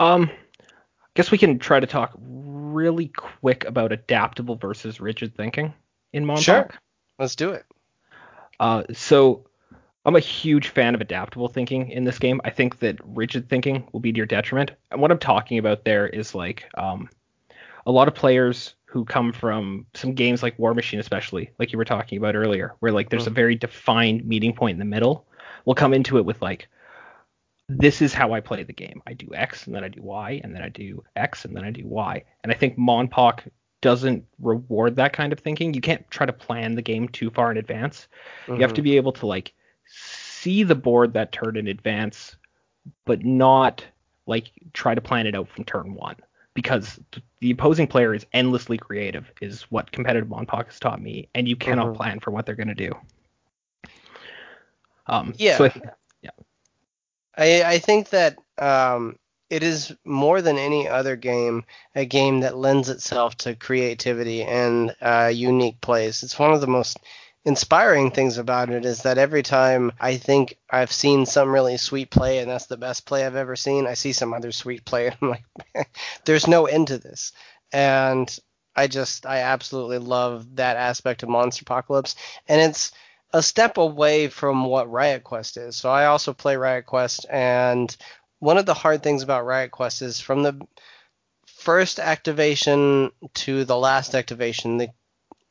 Speaker 1: Um, guess we can try to talk really quick about adaptable versus rigid thinking in Monpoc. Sure,
Speaker 2: let's do it.
Speaker 1: Uh, so I'm a huge fan of adaptable thinking in this game. I think that rigid thinking will be to your detriment. And what I'm talking about there is like um, a lot of players who come from some games like Warmachine, especially like you were talking about earlier, where like there's mm. a very defined meeting point in the middle, will come into it with like, this is how I play the game. I do X and then I do Y and then I do X and then I do Y. And I think Monpok doesn't reward that kind of thinking. You can't try to plan the game too far in advance. Mm-hmm. You have to mm-hmm. be able to like see the board that turn in advance, but not like try to plan it out from turn one because the opposing player is endlessly creative is what competitive Monpok has taught me, and you cannot mm-hmm. plan for what they're going to do.
Speaker 2: Um, yeah. So I, yeah. I, I think that um, it is more than any other game a game that lends itself to creativity and uh, unique plays. It's one of the most inspiring things about it is that every time I think I've seen some really sweet play and that's the best play I've ever seen, I see some other sweet play and I'm like, there's no end to this. And I just, I absolutely love that aspect of Monsterpocalypse. And it's a step away from what Riot Quest is. So I also play Riot Quest and one of the hard things about Riot Quest is from the first activation to the last activation, the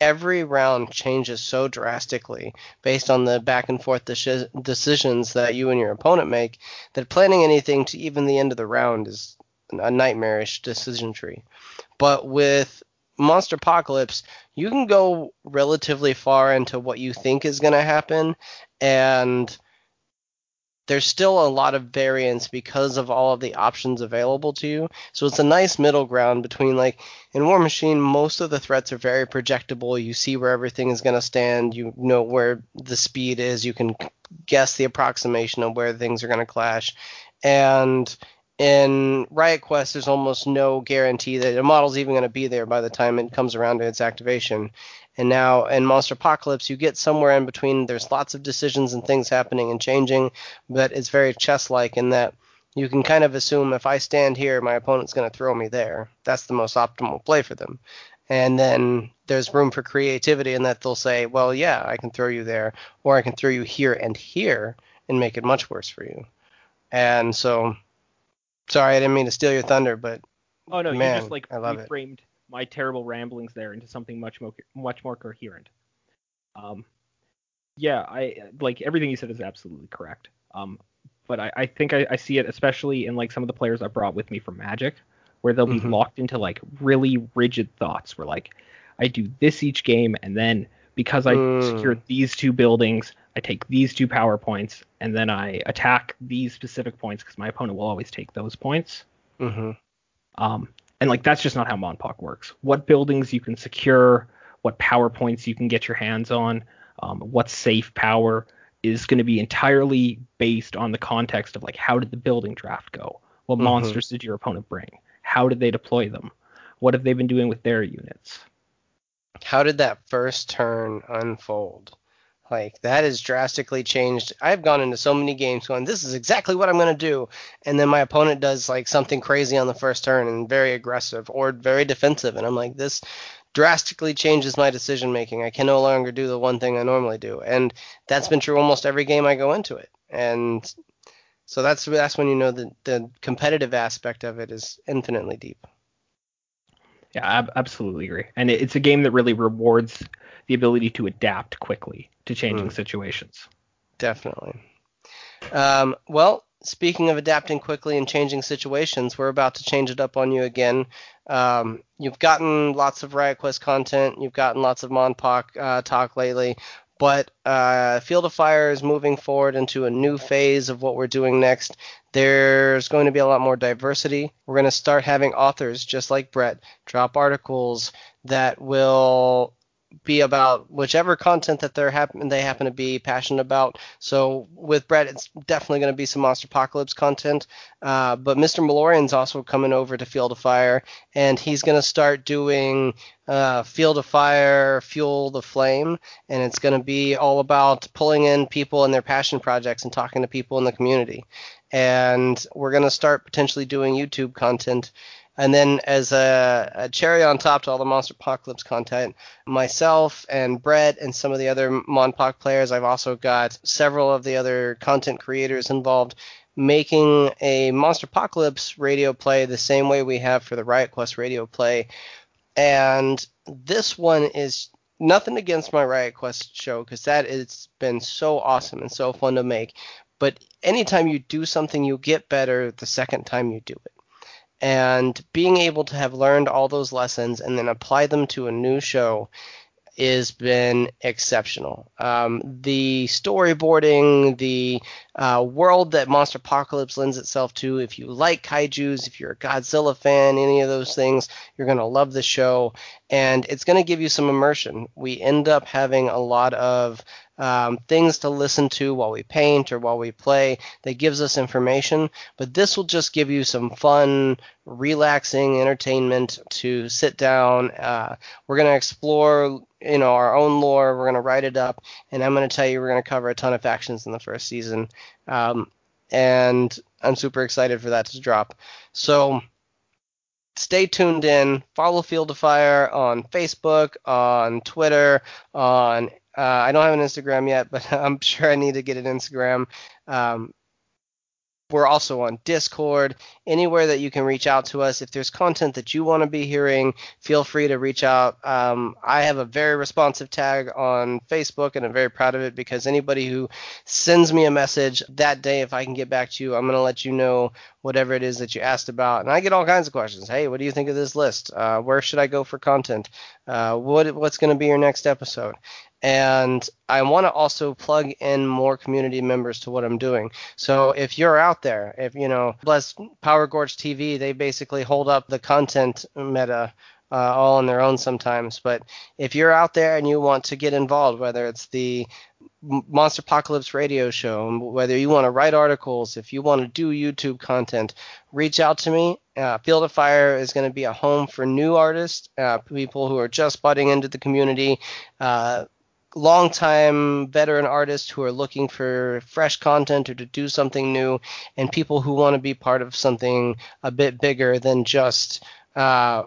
Speaker 2: every round changes so drastically based on the back and forth de- decisions that you and your opponent make that planning anything to even the end of the round is a nightmarish decision tree. But with Monsterpocalypse, you can go relatively far into what you think is going to happen, and there's still a lot of variance because of all of the options available to you. So it's a nice middle ground between like in Warmachine, most of the threats are very projectable. You see where everything is going to stand. You know where the speed is. You can guess the approximation of where things are going to clash. And in Riot Quest, there's almost no guarantee that a model's even going to be there by the time it comes around to its activation. And now in Monsterpocalypse, you get somewhere in between. There's lots of decisions and things happening and changing, but it's very chess-like in that you can kind of assume if I stand here, my opponent's going to throw me there. That's the most optimal play for them. And then there's room for creativity in that they'll say, well, yeah, I can throw you there, or I can throw you here and here and make it much worse for you. And so, sorry, I didn't mean to steal your thunder, but
Speaker 1: Oh no,
Speaker 2: Man,
Speaker 1: you just like
Speaker 2: I
Speaker 1: reframed my terrible ramblings there into something much more much more coherent. Um, yeah, I like everything you said is absolutely correct. Um, but I, I think I, I see it especially in like some of the players I brought with me from Magic, where they'll be
Speaker 2: Mhm.
Speaker 1: locked into like really rigid thoughts, where like I do this each game, and then because I
Speaker 2: Mm.
Speaker 1: secure these two buildings, I take these two power points, and then I attack these specific points because my opponent will always take those points.
Speaker 2: hmm
Speaker 1: Um, and like that's just not how Monpok works. What buildings you can secure, what power points you can get your hands on, um, what safe power is going to be entirely based on the context of like how did the building draft go? What
Speaker 2: Mhm.
Speaker 1: monsters did your opponent bring? How did they deploy them? What have they been doing with their units?
Speaker 2: How did that first turn unfold? Like that has drastically changed. I've gone into so many games going, this is exactly what I'm going to do, and then my opponent does like something crazy on the first turn and very aggressive or very defensive, and I'm like, this drastically changes my decision making. I can no longer do the one thing I normally do, and that's been true almost every game I go into it, and so that's that's when you know that the competitive aspect of it is infinitely deep.
Speaker 1: Yeah, I absolutely agree. And it's a game that really rewards the ability to adapt quickly to changing
Speaker 2: Mm.
Speaker 1: situations.
Speaker 2: Definitely. Um, well, speaking of adapting quickly and changing situations, we're about to change it up on you again. Um, you've gotten lots of Riot Quest content, you've gotten lots of Monpok uh, talk lately, but uh, Field of Fire is moving forward into a new phase of what we're doing next. There's going to be a lot more diversity. We're going to start having authors, just like Brett, drop articles that will be about whichever content that they're happen they happen to be passionate about. So with Brett, it's definitely going to be some Monsterpocalypse content. Uh, but Mr. Malorian's also coming over to Field of Fire, and he's going to start doing uh, Field of Fire, Fuel the Flame, and it's going to be all about pulling in people and their passion projects and talking to people in the community. And we're going to start potentially doing YouTube content. And then, as a, a cherry on top to all the Monsterpocalypse content, myself and Brett and some of the other Monpoc players, I've also got several of the other content creators involved making a Monsterpocalypse radio play the same way we have for the Riot Quest radio play. And this one is nothing against my Riot Quest show because that has been so awesome and so fun to make. But anytime you do something, you get better the second time you do it and being able to have learned all those lessons and then apply them to a new show has been exceptional. Um, the storyboarding, the uh, world that Monsterpocalypse lends itself to, if you like kaijus, if you're a Godzilla fan, any of those things, you're going to love the show. And it's going to give you some immersion. We end up having a lot of um, things to listen to while we paint or while we play that gives us information. But this will just give you some fun, relaxing entertainment to sit down. Uh, we're going to explore, you know, our own lore. We're going to write it up, and I'm going to tell you we're going to cover a ton of factions in the first season. Um, and I'm super excited for that to drop. So stay tuned in. Follow Field of Fire on Facebook, on Twitter, on uh, I don't have an Instagram yet, but I'm sure I need to get an Instagram. Um, We're also on Discord, anywhere that you can reach out to us. If there's content that you want to be hearing, feel free to reach out. Um, I have a very responsive tag on Facebook, and I'm very proud of it because anybody who sends me a message that day, if I can get back to you, I'm going to let you know whatever it is that you asked about. And I get all kinds of questions. Hey, what do you think of this list? Uh, where should I go for content? Uh, what what's going to be your next episode? And I want to also plug in more community members to what I'm doing. So if you're out there, if you know, bless Power Gorge TV, they basically hold up the content meta uh, all on their own sometimes. But if you're out there and you want to get involved, whether it's the Monsterpocalypse radio show, whether you want to write articles, if you want to do YouTube content, reach out to me. Uh, Field of Fire is going to be a home for new artists, uh, people who are just budding into the community. Longtime veteran artists who are looking for fresh content or to do something new, and people who want to be part of something a bit bigger than just uh,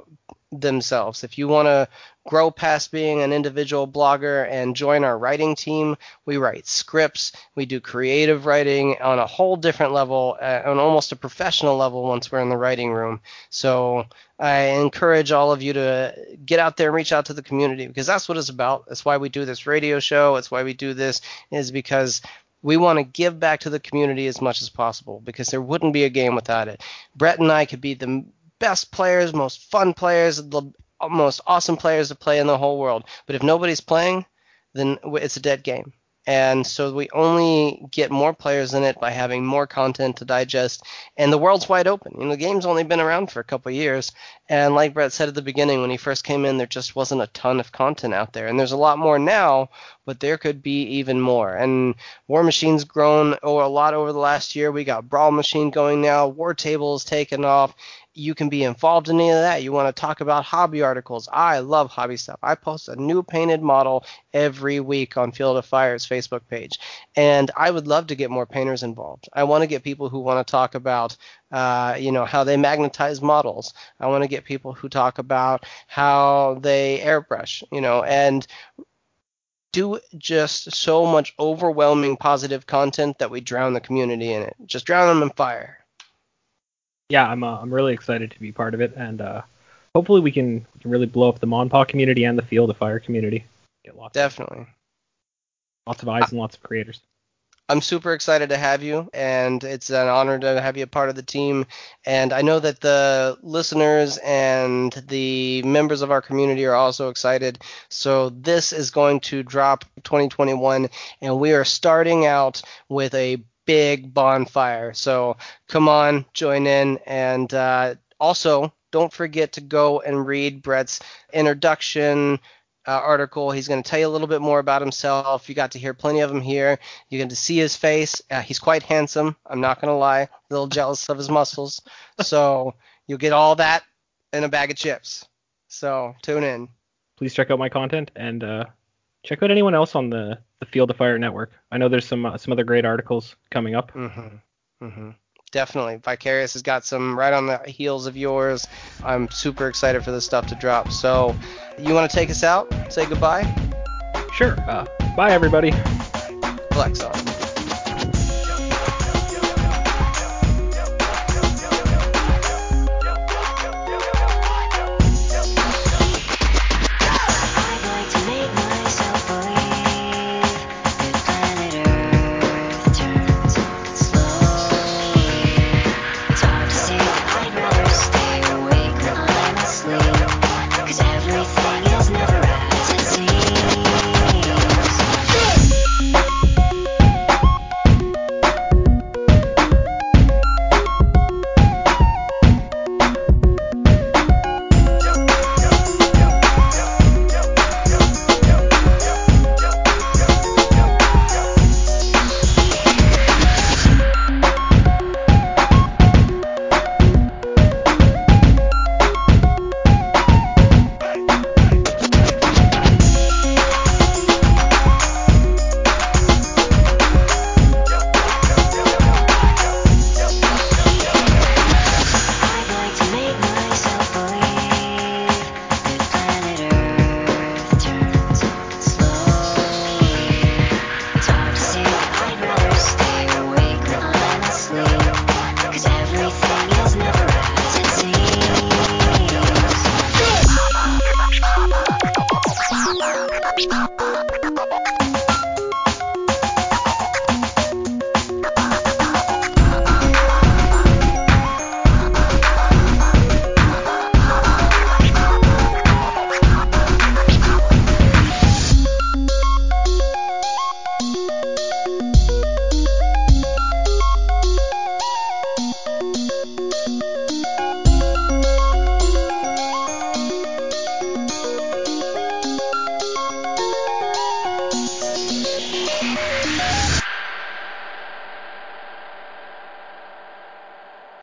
Speaker 2: themselves. If you want to grow past being an individual blogger and join our writing team, we write scripts, we do creative writing on a whole different level, uh, on almost a professional level once we're in the writing room. So I encourage all of you to get out there and reach out to the community because that's what it's about. That's why we do this radio show. That's why we do this is because we want to give back to the community as much as possible because there wouldn't be a game without it. Brett and I could be the best players, most fun players, the most awesome players to play in the whole world. But if nobody's playing, then it's a dead game. And so we only get more players in it by having more content to digest. And the world's wide open. You know, the game's only been around for a couple years. And like Brett said at the beginning, when he first came in, there just wasn't a ton of content out there. And there's a lot more now, but there could be even more. And Warmachine's grown a lot over the last year. We got Brawl Machine going now. War Table's taken off you can be involved in any of that. You want to talk about hobby articles. I love hobby stuff. I post a new painted model every week on Field of Fire's Facebook page. And I would love to get more painters involved. I want to get people who want to talk about uh, you know how they magnetize models. I want to get people who talk about how they airbrush, you know, and do just so much overwhelming positive content that we drown the community in it. Just drown them in fire
Speaker 1: yeah, I'm uh, I'm really excited to be part of it, and uh, hopefully we can, we can really blow up the Monpoc community and the Field of Fire community.
Speaker 2: Get lots definitely
Speaker 1: of, lots of eyes uh, and lots of creators.
Speaker 2: I'm super excited to have you, and it's an honor to have you a part of the team. And I know that the listeners and the members of our community are also excited. So this is going to drop 2021, and we are starting out with a big bonfire. So come on, join in, and uh, also don't forget to go and read Brett's introduction. Uh, article. He's going to tell you a little bit more about himself. You got to hear plenty of him here. You get to see his face. Uh, he's quite handsome. I'm not going to lie. A little jealous of his muscles. so you'll get all that in a bag of chips. So tune in.
Speaker 1: Please check out my content and uh, check out anyone else on the, the Field of Fire network. I know there's some uh, some other great articles coming up.
Speaker 2: Mm-hmm. Mm-hmm. Definitely, Vicarious has got some right on the heels of yours. I'm super excited for this stuff to drop. So, you want to take us out? Say goodbye.
Speaker 1: Sure. Uh, bye, everybody.
Speaker 2: Flex on.